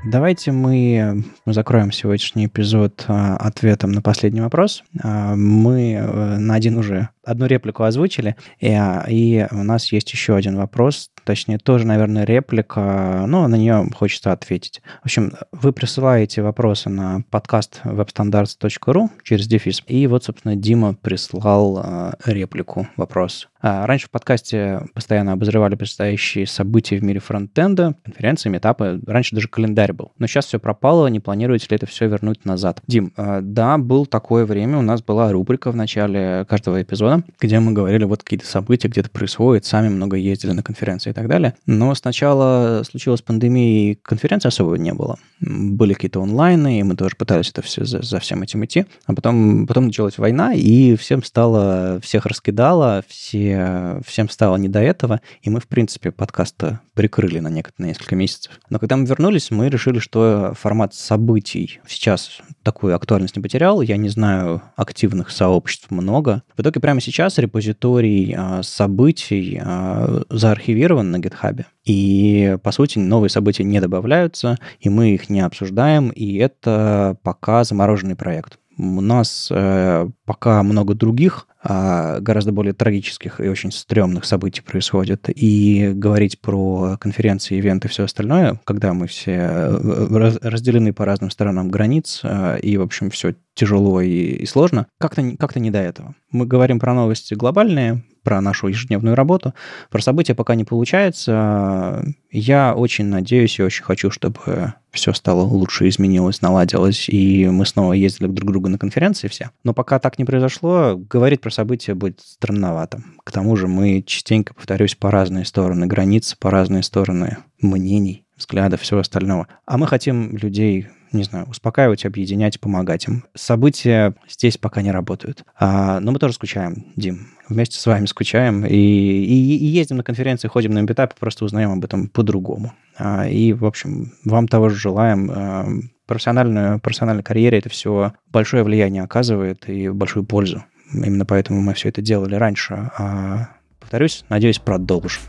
Давайте мы закроем сегодняшний эпизод а, ответом на последний вопрос. А, Мы э, на один уже одну реплику озвучили, и, а, и у нас есть еще один вопрос, точнее, тоже, наверное, реплика, но на нее хочется ответить. В общем, вы присылаете вопросы на подкаст webstandards.ru через дефис, и вот, собственно, Дима прислал а, реплику, вопрос. А, Раньше в подкасте постоянно обозревали предстоящие события в мире фронтенда, конференции, метапы, раньше даже календарь был. Но сейчас все пропало, не планируете ли это все вернуть назад? Дим, а, да, был такое время, у нас была рубрика в начале каждого эпизода, где мы говорили, вот какие-то события где-то происходят, сами много ездили на конференции и так далее. Но сначала случилась пандемия, и конференции особо не было. Были какие-то онлайны, и мы тоже пытались это все за, за всем этим идти. А потом, потом началась война, и всем стало, всех раскидало, все, всем стало не до этого, и мы, в принципе, подкаст прикрыли на, некоторые, на несколько месяцев. Но когда мы вернулись, мы решили, что формат событий сейчас такую актуальность не потерял. Я не знаю, активных сообществ много. В итоге прямо сейчас репозиторий а, событий а, заархивирован на GitHub. И, по сути, новые события не добавляются, и мы их не обсуждаем, и это пока замороженный проект. У нас э, пока много других, э, гораздо более трагических и очень стрёмных событий происходит. И говорить про конференции, ивенты и все остальное, когда мы все э, раз, разделены по разным сторонам границ, э, и, в общем, все тяжело и, и сложно, как-то как не до этого. Мы говорим про новости глобальные, про нашу ежедневную работу. Про события пока не получается. Я очень надеюсь и очень хочу, чтобы все стало лучше, изменилось, наладилось, и мы снова ездили друг к другу на конференции все. Но пока так не произошло, говорить про события будет странновато. К тому же мы частенько, повторюсь, по разные стороны границ, по разные стороны мнений, взглядов, всего остального. А мы хотим людей не знаю, успокаивать, объединять, помогать им. События здесь пока не работают. А, но мы тоже скучаем, Дим. Вместе с вами скучаем и, и, и ездим на конференции, ходим на мпитапы, просто узнаем об этом по-другому. А, и, в общем, вам того же желаем. А, профессиональную, профессиональной карьере это все большое влияние оказывает и большую пользу. Именно поэтому мы все это делали раньше. А, повторюсь, надеюсь, продолжим.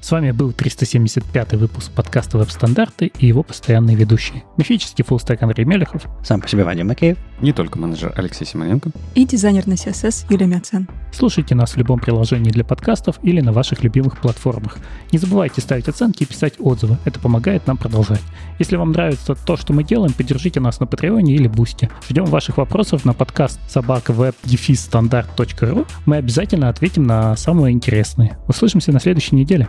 С вами был 375 выпуск подкаста «Веб-стандарты» и его постоянные ведущие. Мифический фуллстек Андрей Мелехов. Сам по себе Вадим Макеев. Не только менеджер Алексей Симоненко. И дизайнер на CSS Юлия Мяцен. Слушайте нас в любом приложении для подкастов или на ваших любимых платформах. Не забывайте ставить оценки и писать отзывы. Это помогает нам продолжать. Если вам нравится то, что мы делаем, поддержите нас на Патреоне или Бусте. Ждем ваших вопросов на подкаст собакавеб-стандарт.ру. Мы обязательно ответим на самые интересные. Услышимся на следующей неделе.